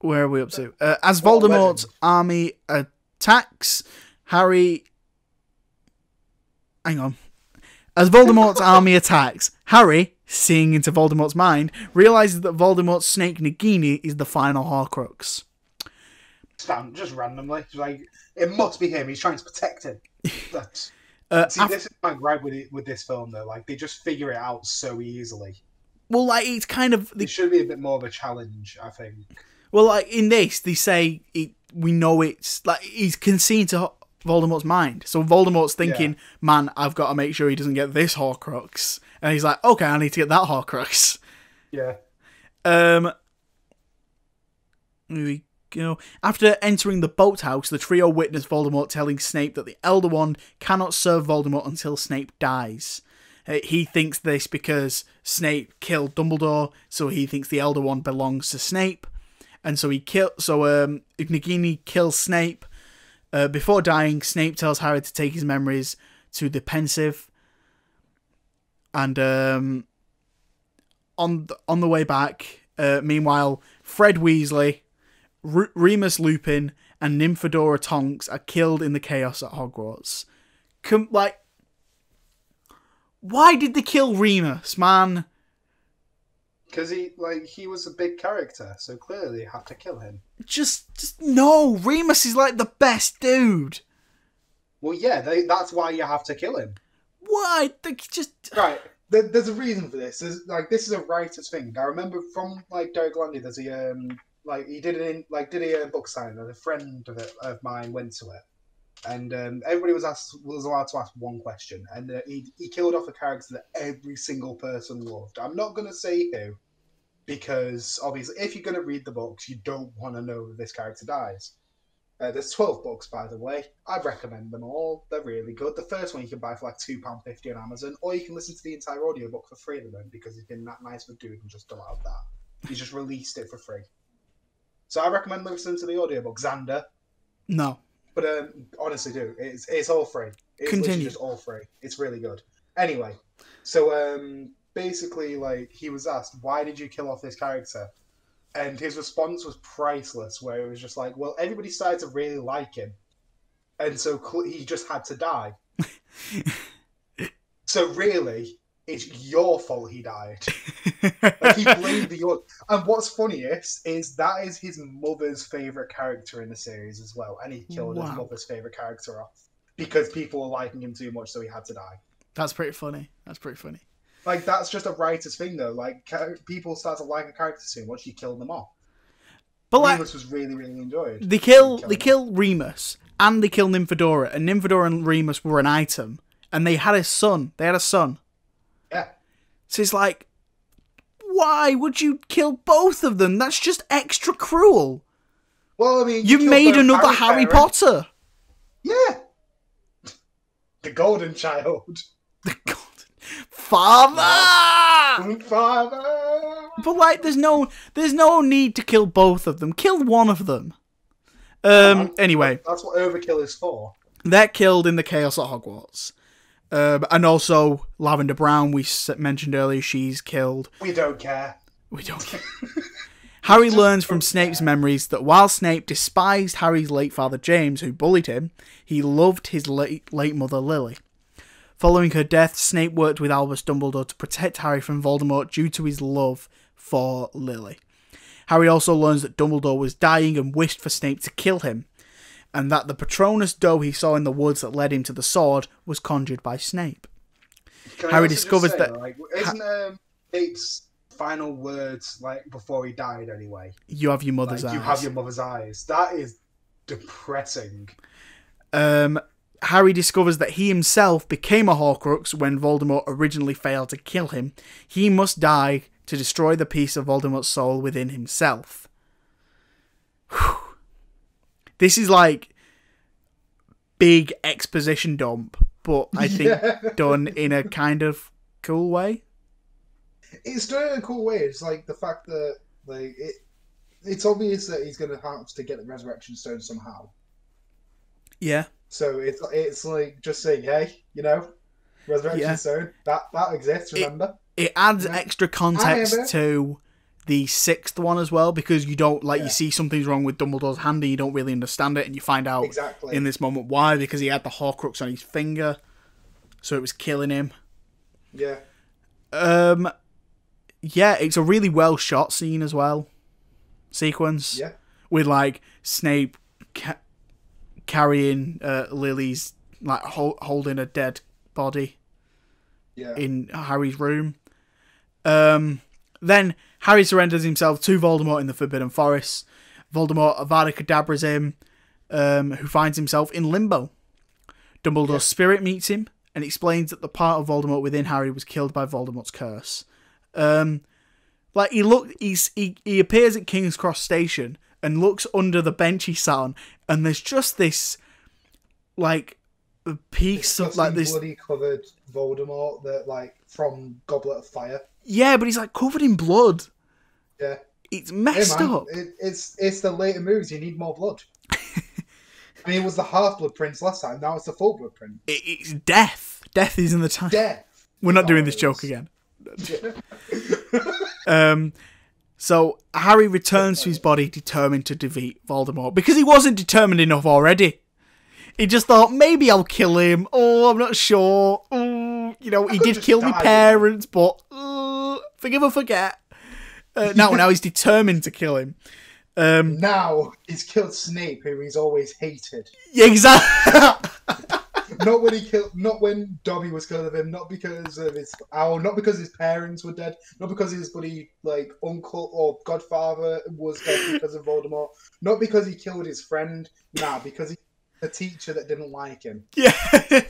where are we up to? Uh, as What Voldemort's legend. army attacks, Harry. Hang on. As Voldemort's army attacks, Harry, seeing into Voldemort's mind, realizes that Voldemort's snake Nagini is the final Horcrux. Stand just randomly, It's like it must be him. He's trying to protect him. That's, Uh, see, af- this is my gripe with it, with this film though. Like they just figure it out so easily. well, like it's kind of It should be a bit more of a challenge, I think. Well, like in this, they say it, we know it's like he's conceding to Voldemort's mind. So Voldemort's thinking, "Man, I've got to make sure he doesn't get this Horcrux," and he's like, "Okay, I need to get that Horcrux." Yeah. Um, here we know, After entering the boathouse, the trio witness Voldemort telling Snape that the Elder Wand cannot serve Voldemort until Snape dies. Uh, he thinks this because Snape killed Dumbledore, so he thinks the Elder Wand belongs to Snape, and so he kill. So um, Nagini kills Snape. Uh, before dying, Snape tells Harry to take his memories to the Pensieve, and um, on the, on the way back, uh, meanwhile, Fred Weasley, R- Remus Lupin, and Nymphadora Tonks are killed in the chaos at Hogwarts. Com- like, why did they kill Remus, man? Because he like he was a big character, so clearly they had to kill him. Just, just no. Remus is like the best dude. Well, yeah, they, that's why you have to kill him. Why? They just Right. There, there's a reason for this. There's, like this is a writer's thing. I remember from like Derek Landy. There's a um like he did in like did a uh, book signing, and a friend of it of mine went to it, and um, everybody was asked was allowed to ask one question, and uh, he he killed off a character that every single person loved. I'm not gonna say who, because obviously if you're gonna read the books, you don't want to know that this character dies. Uh, there's 12 books, by the way. I recommend them all. They're really good. The first one you can buy for like £2.50 on Amazon, or you can listen to the entire audiobook for free them because he's been that nice with dude and just allowed that. He's just released it for free. So I recommend listening to the audiobook, Xander. no. But um, honestly, do it's it's all free. It's Continue. just all free. It's really good. Anyway, so um, basically, like he was asked, "Why did you kill off this character?" And his response was priceless. Where it was just like, "Well, everybody started to really like him, and so he just had to die." so really, it's your fault he died. Like he blamed the young. And what's funniest is that is his mother's favorite character in the series as well, and he killed his mother's favorite character off because people were liking him too much, so he had to die. That's pretty funny. That's pretty funny. Like that's just a writer's thing, though. Like people start to like a character too much, you kill them off. But like, Remus was really, really enjoyed. they kill they kill Remus and they kill Nymphadora, and Nymphadora and Remus were an item, and they had a son. They had a son. Yeah, So it's like, why would you kill both of them? That's just extra cruel. well, I mean, You killed made another Harry Harry. Potter. Yeah, the Golden Child. The golden father. Father. But like, there's no, there's no need to kill both of them. Kill one of them. Um. Anyway, That's what Overkill is for. they're killed in the chaos at Hogwarts. Um, and also Lavender Brown, we mentioned earlier, she's killed. We don't care. We don't care. Harry learns from Snape's memories that while Snape despised Harry's late father James, who bullied him, he loved his late, late mother Lily. Following her death, Snape worked with Albus Dumbledore to protect Harry from Voldemort due to his love for Lily. Harry also learns that Dumbledore was dying and wished for Snape to kill him, and that the Patronus doe he saw in the woods that led him to the sword was conjured by Snape. Can Harry discovers say, that- like, isn't um, final words like before he died anyway? You have your Like, mother's you eyes. have your mother's eyes. That is depressing. Um, Harry discovers that he himself became a Horcrux when Voldemort originally failed to kill him. He must die to destroy the piece of Voldemort's soul within himself. Whew. This is like big exposition dump, but I think Yeah. done in a kind of cool way. It's done in a cool way. It's like the fact that like it. It's obvious that he's going to have to get the resurrection stone somehow. Yeah. So it's it's like just saying, hey, you know, resurrection Yeah. stone that that exists. Remember? It adds Yeah. extra context to the sixth one as well because you don't like Yeah. you see something's wrong with Dumbledore's hand and you don't really understand it and you find out exactly. in this moment why because he had the Horcrux on his finger, so it was killing him. yeah. Um, yeah, it's a really well shot scene as well, sequence Yeah. with like Snape ca- carrying uh, Lily's like hol- holding a dead body Yeah. in Harry's room. Um, then Harry surrenders himself to Voldemort in the Forbidden Forest. Voldemort Avada Kedavra's him, um, who finds himself in limbo. Dumbledore's spirit meets him and explains that the part of Voldemort within Harry was killed by Voldemort's curse. Um, like he look, he's he, he appears at King's Cross Station and looks under the bench he sat on, and there's just this like piece of like this bloody covered Voldemort that like from Goblet of Fire. Yeah, but he's like covered in blood. Yeah. It's messed up. It, it's it's the later moves. You need more blood. I mean, it was the half blood prince last time. Now it's the full blood prince. It, it's death. Death is in the time. Death. We're not doing this joke again. Um, so Harry returns to his body determined to defeat Voldemort because he wasn't determined enough already. He just thought maybe I'll kill him. Oh, I'm not sure. Oh, you know, he did kill my die, parents, but uh, forgive or forget. Uh, now, now he's determined to kill him. Um, Now he's killed Snape, who he's always hated. yeah, exactly. not when he killed, not when Dobby was killed of him, not because of his, owl, not because his parents were dead, not because his buddy like uncle or godfather was dead because of Voldemort, not because he killed his friend, nah, because he a teacher that didn't like him. Yeah.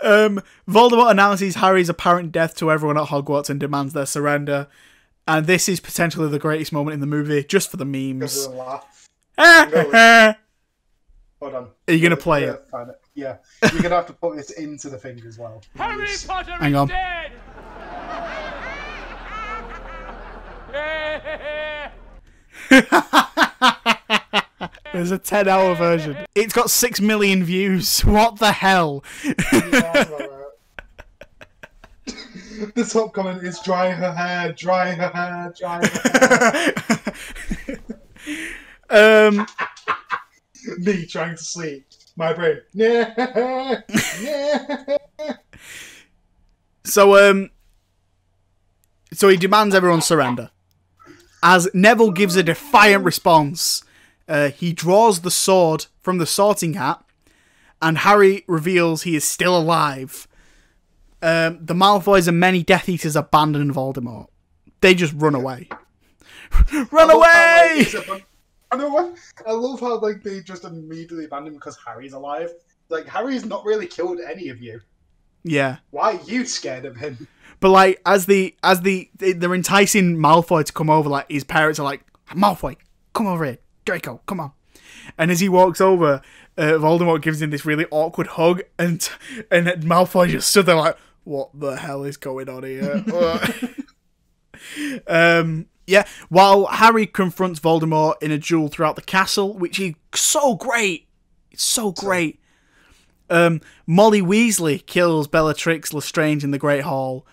um, Voldemort announces Harry's apparent death to everyone at Hogwarts and demands their surrender. And this is potentially the greatest moment in the movie, just for the memes. of the laugh. Ah! Are Hold on. you gonna play it? Yeah, you're gonna have to put this into the thing as well. Harry. Potter Hang is on. dead! There's a 10 hour version. It's got 6 million views. What the hell? the top comment is dry her hair, dry her hair, dry her hair. um, Me trying to sleep. My brain. Yeah. Yeah. so, um, so he demands everyone surrender. As Neville gives a defiant response, uh, he draws the sword from the sorting hat, and Harry reveals he is still alive. Um, the Malfoys and many Death Eaters abandon Voldemort. They just run away. run I how, like, away! it's know. I love how like they just immediately abandon because Harry's alive. Like Harry's not really killed any of you. Yeah. Why are you scared of him? But like as the as the they- they're enticing Malfoy to come over, like his parents are like, Malfoy, come over here, Draco, come on. And as he walks over, uh, Voldemort gives him this really awkward hug, and and Malfoy just stood there like, what the hell is going on here? um, yeah. While Harry confronts Voldemort in a duel throughout the castle, which is so great, it's so great. Um, Molly Weasley kills Bellatrix Lestrange in the Great Hall.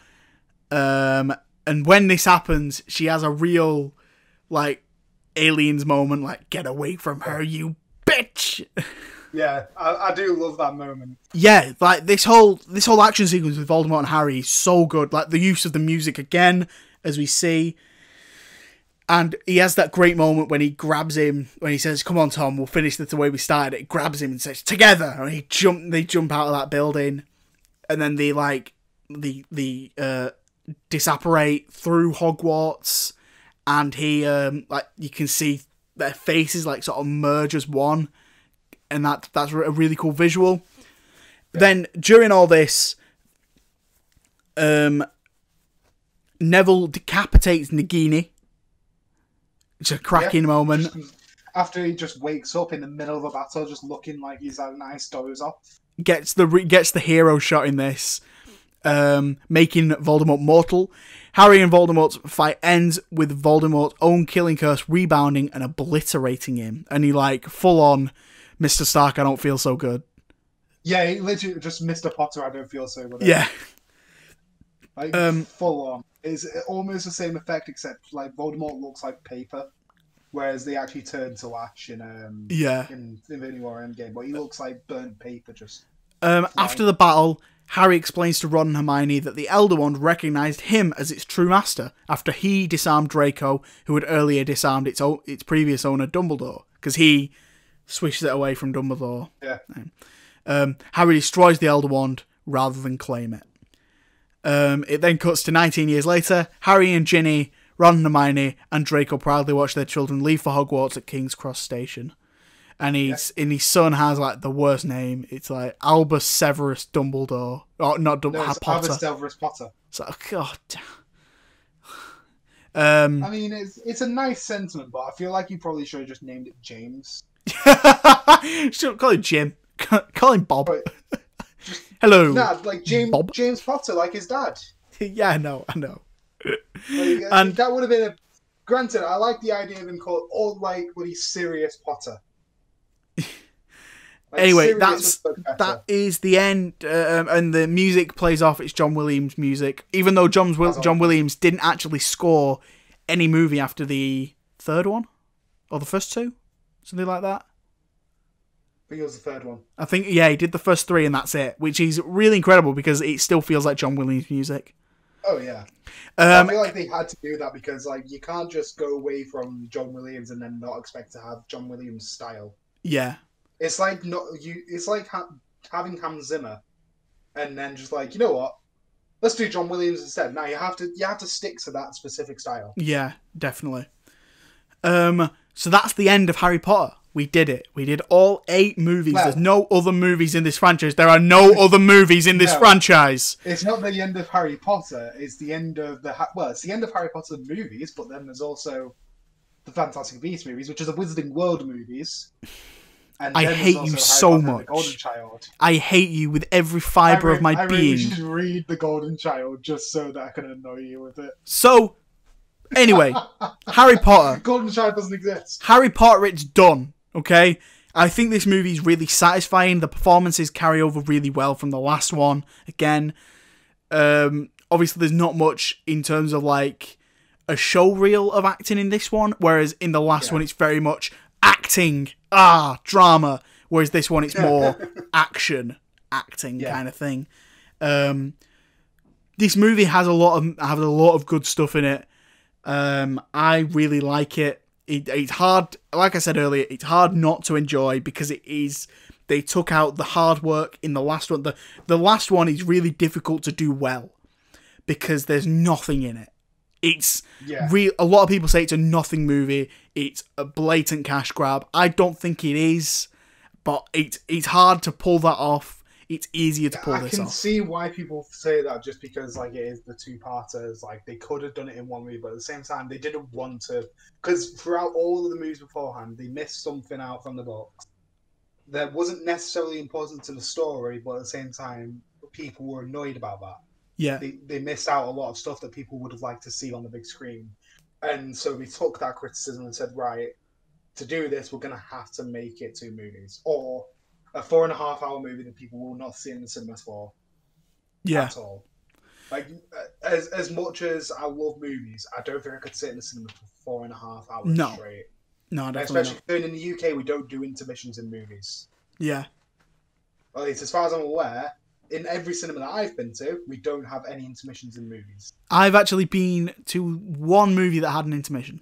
Um, and when this happens, she has a real, like, aliens moment, like, get away from her, you bitch! Yeah, I, I do love that moment. yeah, like, this whole, this whole action sequence with Voldemort and Harry is so good. Like, the use of the music again, as we see. And he has that great moment when he grabs him, when he says, come on, Tom, we'll finish this the way we started. It grabs him and says, together! And he jump, they jump out of that building. And then they, like, the, the, uh, disapparate through Hogwarts, and he um like you can see their faces like sort of merge as one, and that that's a really cool visual. Then during all this, um, Neville decapitates Nagini. It's a cracking moment. After he just wakes up in the middle of a battle, just looking like he's had a nice doze off. gets the re- gets the hero shot in this, um, making Voldemort mortal. Harry and Voldemort's fight ends with Voldemort's own killing curse rebounding and obliterating him, and he like full on, Mister Stark, I don't feel so good. Yeah, he literally just Mr. Potter. I don't feel so good. Yeah, like um, full on. It's almost the same effect, except like Voldemort looks like paper, whereas they actually turn to ash in um yeah. in Infinity War Endgame. But he looks like burnt paper. Just Um, after the battle, Harry explains to Ron and Hermione that the Elder Wand recognized him as its true master after he disarmed Draco, who had earlier disarmed its o- its previous owner, Dumbledore, because he swishes it away from Dumbledore. yeah. Um, Harry destroys the Elder Wand rather than claim it. Um, it then cuts to 19 years later. Harry and Ginny, Ron and Hermione, and Draco proudly watch their children leave for Hogwarts at King's Cross Station. And he's and his son has like the worst name. It's like Albus Severus Dumbledore, or not Dum- No, it's Potter. Albus Severus Potter. So, God. Um, I mean, it's it's a nice sentiment, but I feel like you probably should have just named it James. should call him Jim. Call him Bob. Right. Hello. Nah, like James Bob? James Potter, like his dad. yeah, I know. I know. Like, And- that would have been a. Granted, I like the idea of him called all like when he's serious Potter. Like, anyway, that's would look better. that is the end, um, and the music plays off. It's John Williams' music, even though John Will- John. Williams didn't actually score any movie after the third one or the first two, something like that. I think it was the third one. I think yeah, he did the first three, and that's it, which is really incredible because it still feels like John Williams' music. Oh yeah. Um, I feel like they had to do that because like you can't just go away from John Williams and then not expect to have John Williams style. yeah, It's like not you. It's like ha- having Hans Zimmer, and then just like you know what, let's do John Williams instead. Now you have to you have to stick to that specific style. yeah, definitely. Um, so that's the end of Harry Potter. We did it. We did all eight movies. Well- There's no other movies in this franchise. There are no other movies in this No. franchise. It's not the end of Harry Potter. It's the end of the ha- well, it's the end of Harry Potter movies. But then there's also the Fantastic Beasts movies, which are the Wizarding World movies. And I hate you Harry so Potter much. I hate you with every fiber I re- of my I being. really should read the Golden Child just so that I can annoy you with it. So, anyway, Harry Potter. Golden Child doesn't exist. Harry Potter, it's done. Okay, I think this movie is really satisfying. The performances carry over really well from the last one. Again, um, obviously there's not much in terms of like a show reel of acting in this one, whereas in the last Yeah. one it's very much acting, ah, drama. Whereas this one it's more action, acting Yeah. kind of thing. Um, this movie has a lot of has a lot of good stuff in it. Um, I really like it. it. It's hard, like I said earlier, it's hard not to enjoy because it is. They took out the hard work in the last one. The the last one is really difficult to do well because there's nothing in it. It's Yeah. real. A lot of people say it's a nothing movie. It's a blatant cash grab. I don't think it is, but it's it's hard to pull that off. It's easier to pull I this off. I can see why people say that just because like it is the two parters. Like they could have done it in one movie, but at the same time they didn't want to. Because throughout all of the movies beforehand, they missed something out from the books that wasn't necessarily important to the story, but at the same time, people were annoyed about that. yeah, They they missed out a lot of stuff that people would have liked to see on the big screen, and so we took that criticism and said, right, to do this, we're gonna have to make it two movies or a four and a half hour movie that people will not see in the cinema cinemas for yeah, at all. Like uh, as as much as I love movies, I don't think I could sit in the cinema for four and a half hours No, straight. no, definitely Especially not. in the UK, we don't do intermissions in movies. Yeah, At least as far as I'm aware, in every cinema that I've been to, we don't have any intermissions in movies. I've actually been to one movie that had an intermission.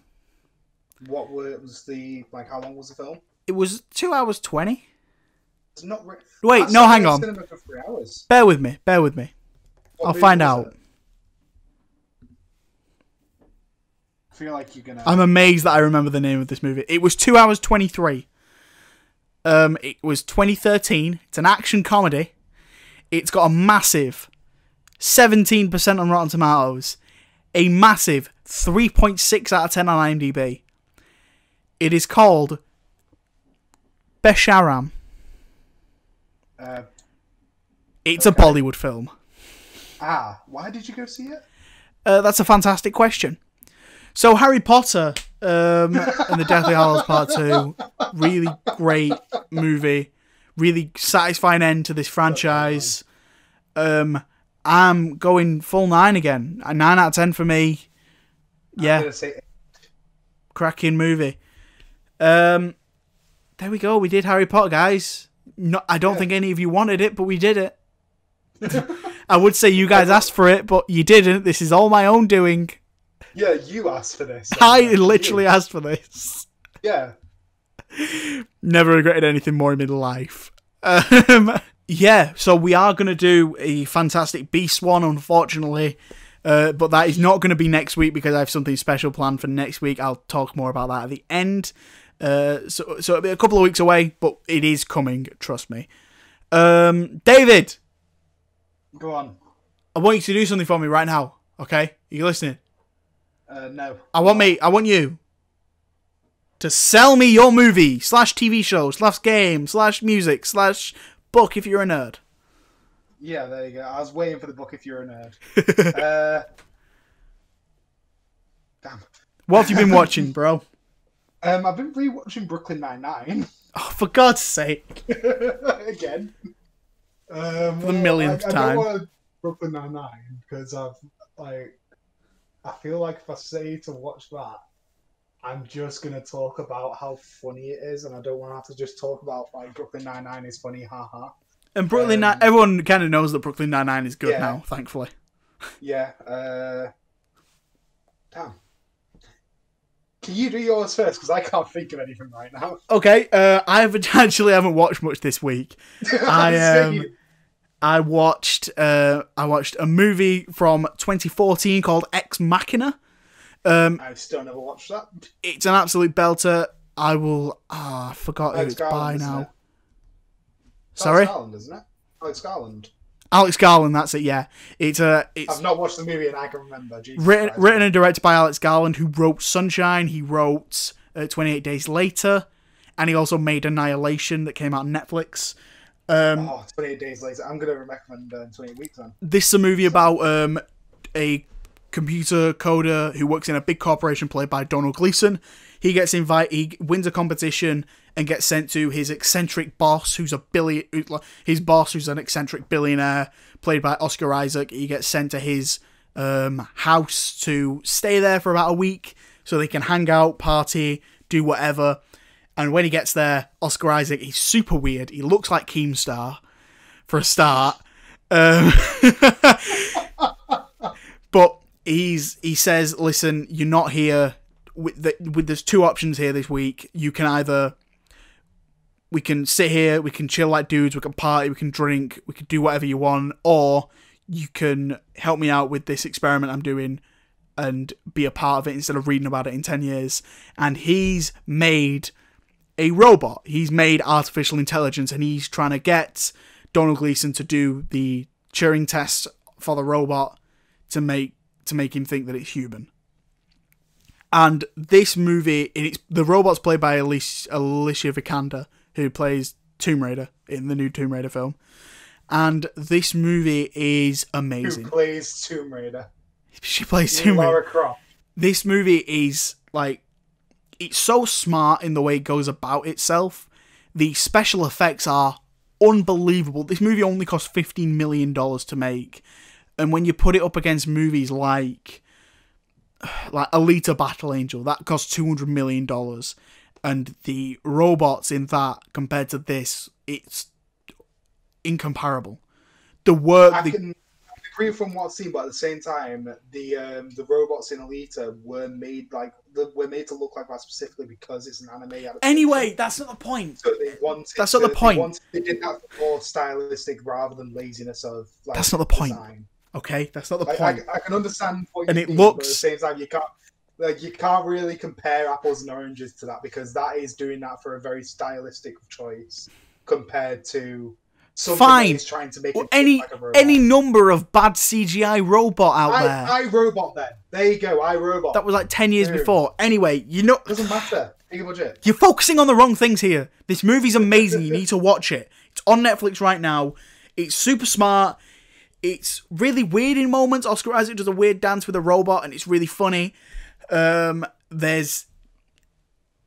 What was the like? How long was the film? It was two hours twenty. It's not. Re- Wait, no, hang on. Cinema for three hours. Bear with me. Bear with me. What I'll find out. it? I feel like you're gonna. I'm amazed that I remember the name of this movie. It was two hours twenty three. Um, it was 2013. It's an action comedy. It's got a massive 17% on Rotten Tomatoes, a massive 3.6 out of 10 on IMDb. It is called Besharam. Uh, It's a Bollywood film. ah, why did you go see it? Uh, that's a fantastic question. So Harry Potter um, and the Deathly Hallows Part Two, really great movie, really satisfying end to this franchise. Um, I'm going full nine again. A nine out of ten for me. Yeah, cracking movie. Um, there we go. We did Harry Potter, guys. No, I don't Yeah. think any of you wanted it, but we did it. I would say you guys asked for it, but you didn't. This is all my own doing. Yeah, you asked for this. I You. literally asked for this. Yeah. Never regretted anything more in my life. Um, yeah, so we are going to do a Fantastic Beast one, unfortunately. Uh, but that is not going to be next week because I have something special planned for next week. I'll talk more about that at the end. Uh, so, so it'll be a couple of weeks away, but it is coming, trust me. Um, David, Go on. I want you to do something for me right now, okay? Are you listening? Uh, no. I want me. I want you to sell me your movie slash TV show slash game slash music slash book if you're a nerd. Yeah, there you go. I was waiting for the book if you're a nerd. uh, damn. What have you been watching, bro? Um, I've been rewatching Brooklyn Nine Nine Oh, for God's sake! again. Um, For the millionth I, I time. don't want Brooklyn Nine Nine because I've like, I feel like if I say to watch that, I'm just gonna talk about how funny it is, and I don't want to have to just talk about like Brooklyn Nine Nine is funny, haha. And Brooklyn Nine. Um, Everyone kind of knows that Brooklyn Nine Nine is good yeah. now, thankfully. Yeah. Uh, damn. Can you do yours first? Because I can't think of anything right now. Okay, uh, I haven't actually haven't watched much this week. I um, I watched uh, I watched a movie from 2014 called Ex Machina. Um, I still never watched that. it's an absolute belter. I will. Ah, I forgot who it's by Garland, isn't now. it? Sorry, Alex Garland, isn't it? Alex Garland. Alex Garland. That's it. Yeah, it's uh, it's I've not watched the movie and I can remember. Jesus written Christ. written and directed by Alex Garland, who wrote Sunshine. He wrote uh, 28 Days Later, and he also made Annihilation that came out on Netflix. Um, Oh, 28 days later. I'm going to recommend uh, 28 weeks then. this is a movie about um, a computer coder who works in a big corporation played by Donald Gleeson. He gets invited, he wins a competition and gets sent to his eccentric boss, who's a billion, his boss, who's an eccentric billionaire, played by Oscar Isaac. He gets sent to his um, house to stay there for about a week so they can hang out, party, do whatever. And when he gets there, Oscar Isaac, he's super weird. He looks like Keemstar for a start. Um, but he's he says, "Listen, you're not here. With, the, with there's two options here this week. You can either we can sit here, we can chill like dudes, we can party, we can drink, we can do whatever you want, or you can help me out with this experiment I'm doing." And be a part of it instead of reading about it in 10 years. And he's made a robot. He's made artificial intelligence and he's trying to get Donald Gleeson to do the Turing test for the robot to make to make him think that it's human. And this movie, it's the robot's played by Alicia, Alicia Vikander, who plays Tomb Raider in the new Tomb Raider film. And this movie is amazing. Who plays Tomb Raider? She plays Tomb Raider Lara Croft. this movie is like it's so smart in the way it goes about itself. The special effects are unbelievable. This movie only cost fifteen million dollars to make, and when you put it up against movies like like Alita Battle Angel, that cost two hundred million dollars, and the robots in that compared to this, it's incomparable. The work, I the, can agree from what I've seen, but at the same time, the um, the robots in Alita were made like were made to look like that specifically because it's an anime. adaptation. anyway, that's not the point. So they wanted. That's not the point. They, wanted, they did that more stylistic rather than laziness of. Like, That's not the point. Design. Okay, that's not the I, point. I, I can understand what And you it mean, but at looks- the same time you can't like you can't really compare apples and oranges to that because that is doing that for a very stylistic choice compared to something Fine. that is trying to make Well, any like a any number of bad CGI robot out I, there. I robot then. There you go. I robot. that was like ten years Dude. before. Anyway, you know doesn't matter. You're focusing on the wrong things here. This movie's amazing. you need to watch it. It's on Netflix right now. It's super smart. It's really weird in moments. Oscar Isaac does a weird dance with a robot, and it's really funny. Um, there's,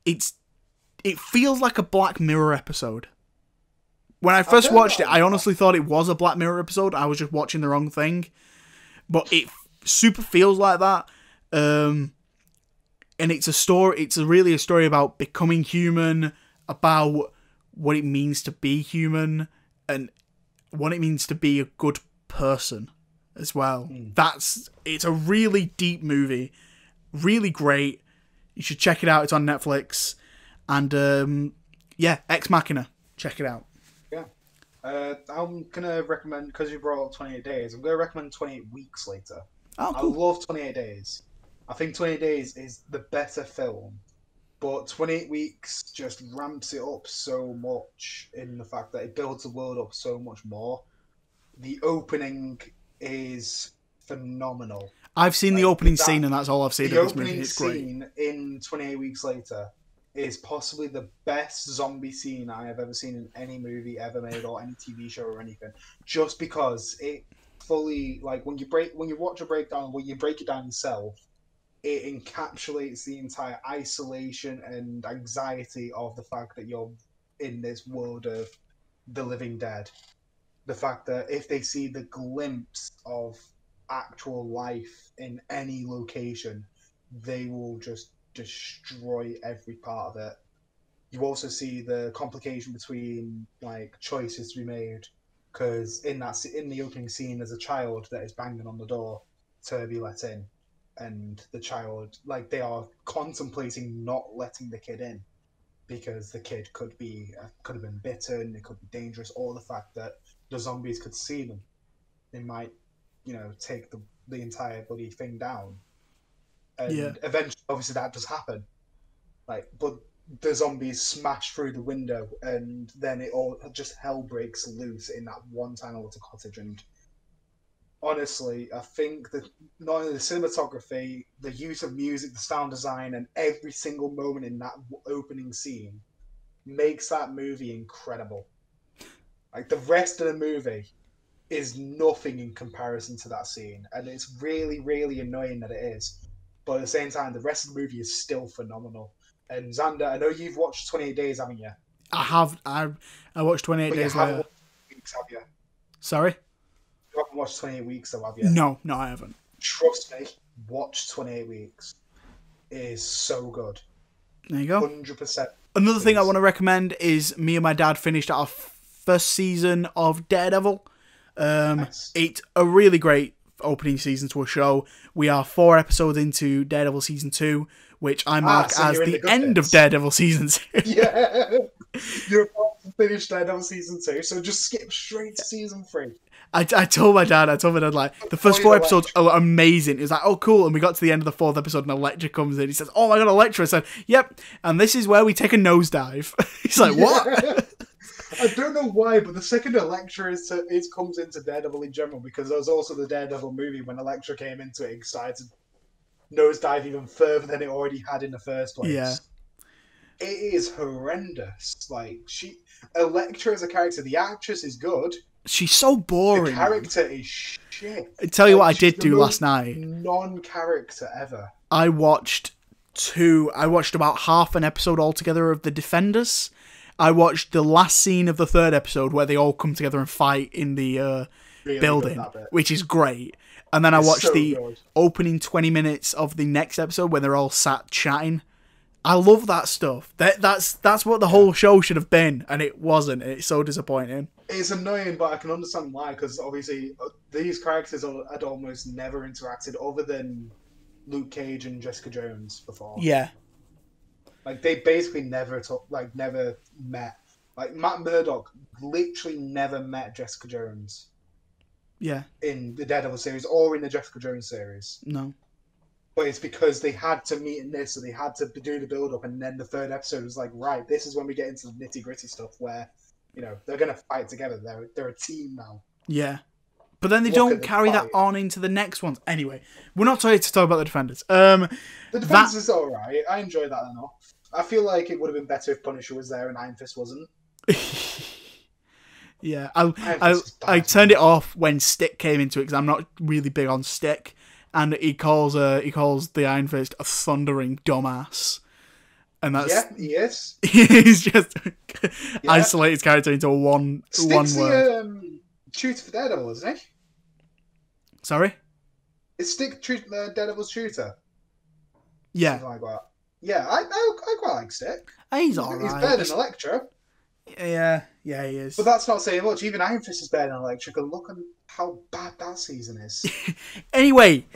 it's, it feels like a Black Mirror episode. When I first heard watched it, I honestly thought it was a Black Mirror episode. I was just watching the wrong thing, but it super feels like that. Um, and it's a story. It's a really a story about becoming human, about what it means to be human, and what it means to be a good person as well. That's it's a really deep movie, really great. You should check it out. It's on Netflix, and um, yeah, Ex Machina. Check it out. Yeah. Uh, I'm gonna recommend because you brought up 28 days. I'm gonna recommend 28 weeks later. Oh, cool. I love 28 Days. I think 28 Days is the better film, but 28 Weeks just ramps it up so much in the fact that it builds the world up so much more. The opening is phenomenal. I've seen the opening that- scene, and that's all I've seen The of this movie. opening It's great. scene in 28 Weeks Later is possibly the best zombie scene I have ever seen in any movie ever made or any TV show or anything. Just because it fully like when you break when you watch a breakdown when you break it down yourself, it encapsulates the entire isolation and anxiety of the fact that you're in this world of the living dead. The fact that if they see the glimpse of actual life in any location, they will just destroy every part of it. You also see the complication between like choices to be made because in that in the opening scene, there's a child that is banging on the door to be let in, and the child like they are contemplating not letting the kid in because the kid could be uh, could have been bitten, it could be dangerous, or the fact that the zombies could see them, they might, you know, take the the entire bloody thing down. And Yeah. eventually, obviously, that does happen. Like, but the zombies smash through the window, and then it all just hell breaks loose in that one tiny little cottage. And honestly, I think that not only the cinematography, the use of music, the sound design, and every single moment in that opening scene makes that movie incredible. Like the rest of the movie is nothing in comparison to that scene, and it's really, really annoying that it is. But at the same time, the rest of the movie is still phenomenal. And Xander, I know you've watched Twenty Eight Days, haven't you? I have. I I watched Twenty Eight Days Later. Weeks, have you? Sorry. You haven't watched Twenty Eight Weeks, though, have you? No, no, I haven't. Trust me, watch Twenty Eight Weeks. It is so good, There you go. hundred percent. Another thing I want to recommend is me and my dad finished our first season of Daredevil. Um, Nice. It's a really great opening season to a show. We are four episodes into Daredevil season two, which I mark so as the, the end of. Daredevil season two. Yeah, you're about to finish Daredevil season two, so just skip straight to season three. I, I told my dad, I told my dad, like, the first four episodes are amazing. He was like, oh, cool. And we got to the end of the fourth episode, and Elektra comes in. He says, oh my god, Elektra. I said, yep. And this is where we take a nosedive. He's like, what? I don't know why, but the second Elektra is, to, is comes into Daredevil in general because there was also the Daredevil movie when Elektra came into it, it started to nosedive even further than it already had in the first place. Yeah. It is horrendous. Like she, Elektra as a character, the actress is good. She's so The boring. character is shit. I tell you what I did the do last night. Non-character ever. I watched two. I watched about half an episode altogether of The Defenders. I watched the last scene of the third episode where they all come together and fight in the uh, Really building, which is great. And then I watched so the good. opening 20 minutes of the next episode where they're all sat chatting. I love that stuff. That that's that's what the whole show should have been, and it wasn't. It's so disappointing. It's annoying, but I can understand why. Because obviously, uh, these characters had almost never interacted other than Luke Cage and Jessica Jones before. Yeah, Like they basically never talk, like never met. Like Matt Murdock literally never met Jessica Jones yeah, in the Daredevil series or in the Jessica Jones series. no, But it's because they had to meet in this, so they had to do the build up, and then the third episode was like, right, this is when we get into the nitty gritty stuff where, you know, they're gonna fight together. They're they're a team now. yeah. But then they Look don't carry that on into the next ones. Anyway, we're not here to talk about the defenders. Um, The defense is all right. I enjoy that enough. I feel like it would have been better if Punisher was there and Iron Fist wasn't. yeah, I I, I turned it off when Stick came into it because I'm not really big on Stick, and he calls uh he calls the Iron Fist a thundering dumbass, and that's yeah, he is. he's just isolated his character into one one Stick's word. the um, shooter for Daredevil, isn't he? Sorry. Is Stick tru- uh, Daredevil's shooter? Yeah, Something like that. Yeah, I, I, I quite like Stick. he's He's, alright. he's better than Elektra. Yeah, yeah, he is. But that's not saying much. Even Iron Fist is better than Elektra. And look at how bad that season is. Anyway,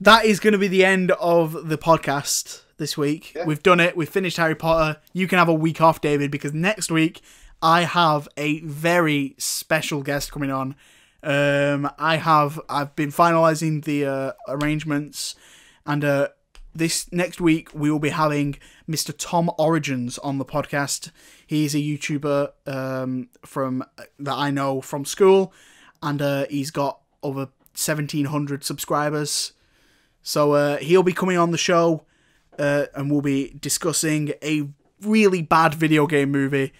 that is going to be the end of the podcast this week. Yeah. We've done it. We've finished Harry Potter. You can have a week off, David, because next week I have a very special guest coming on. Um, I have I've been finalising the uh, arrangements, and uh, this next week we will be having Mr. Tom Origins on the podcast. He's a YouTuber um, from that I know from school, and uh, he's got over seventeen hundred subscribers. So uh, he'll be coming on the show, uh, and we'll be discussing a really bad video game movie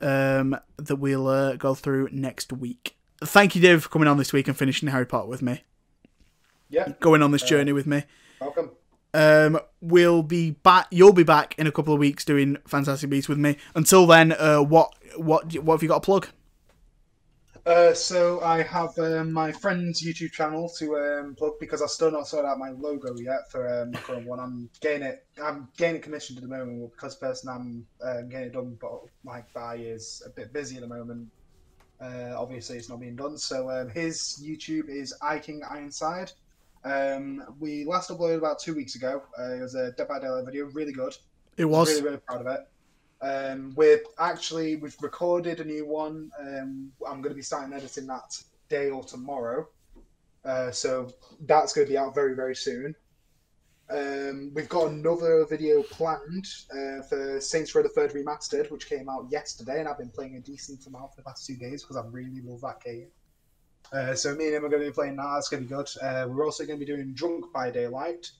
um, that we'll uh, go through next week. Thank you, Dave, for coming on this week and finishing Harry Potter with me, yeah, going on this journey with me. welcome. Um, we'll be back. You'll be back in a couple of weeks doing Fantastic Beasts with me. Until then, uh, what what what have you got to plug? Uh, so I have um, my friend's YouTube channel to um, plug because I've still not sorted out my logo yet for um, my current one. I'm getting it. I'm getting it commissioned at the moment because the person I'm um, getting it done, but my guy is a bit busy at the moment. Uh, obviously, it's not being done. So um, his YouTube is iking Ironside. Um, we last uploaded about two weeks ago. Uh, it was a Dead by Daylight video, really good. It was. Really, really proud of it. Um, we're actually we've recorded a new one. Um, I'm going to be starting editing that day or tomorrow. Uh, so that's going to be out very, very soon. Um, we've got another video planned uh, for Saints Row the Third Remastered, which came out yesterday, and I've been playing a decent amount for the past two days because I really love that game. Uh, so me and him are going to be playing that. That's going to be good. Uh, we're also going to be doing Drunk by Daylight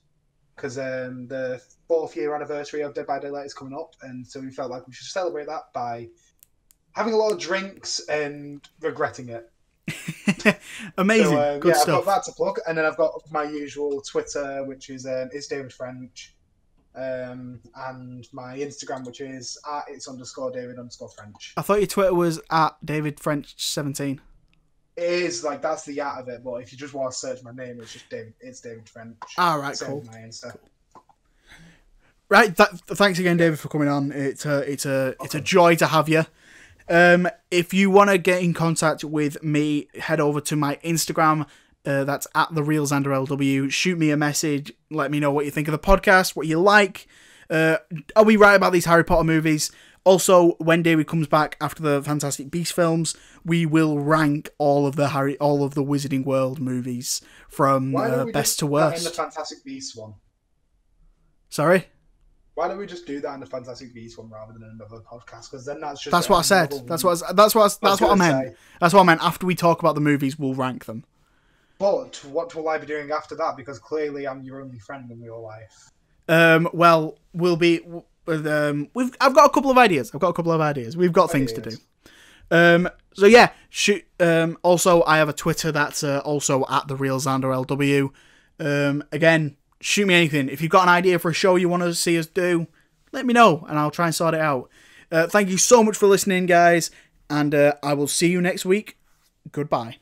because um, the fourth year anniversary of Dead by Daylight is coming up, and so we felt like we should celebrate that by having a lot of drinks and regretting it. Amazing. So, um, Good yeah, stuff. I've got that to plug, and then I've got my usual Twitter, which is um, is David French, um, and my Instagram, which is at it's underscore David underscore French. I thought your Twitter was at David French seventeen. It is like that's the at of it, but if you just want to search my name, it's just David. It's David French. All right, cool. My Insta. Right. Th- thanks again, David, for coming on. It's a it's a it's a joy to have you. Um, if you want to get in contact with me, head over to my Instagram. Uh, that's at the real Xander LW. Shoot me a message. Let me know what you think of the podcast, what you like. Uh, are we right about these Harry Potter movies? Also, when David comes back after the Fantastic Beast films, we will rank all of the Harry, all of the Wizarding World movies from Why don't uh, we best just to that in the. Fantastic Beasts one? Sorry. Why don't we just do that in the Fantastic Beasts one rather than another podcast? Because then that's just That's what I said. That's what I, that's what I, that's what I meant. say. That's what I meant. After we talk about the movies, we'll rank them. But what will I be doing after that? Because clearly I'm your only friend in real life. Um, well, we'll be. Um, we've. I've got a couple of ideas. I've got a couple of ideas. We've got things to do. Um, so yeah. Shoot. Um, also, I have a Twitter that's uh, also at the real Xander LW. Um, again, shoot me anything. If you've got an idea for a show you want to see us do, let me know and I'll try and sort it out. Uh, thank you so much for listening, guys, and uh, I will see you next week. Goodbye.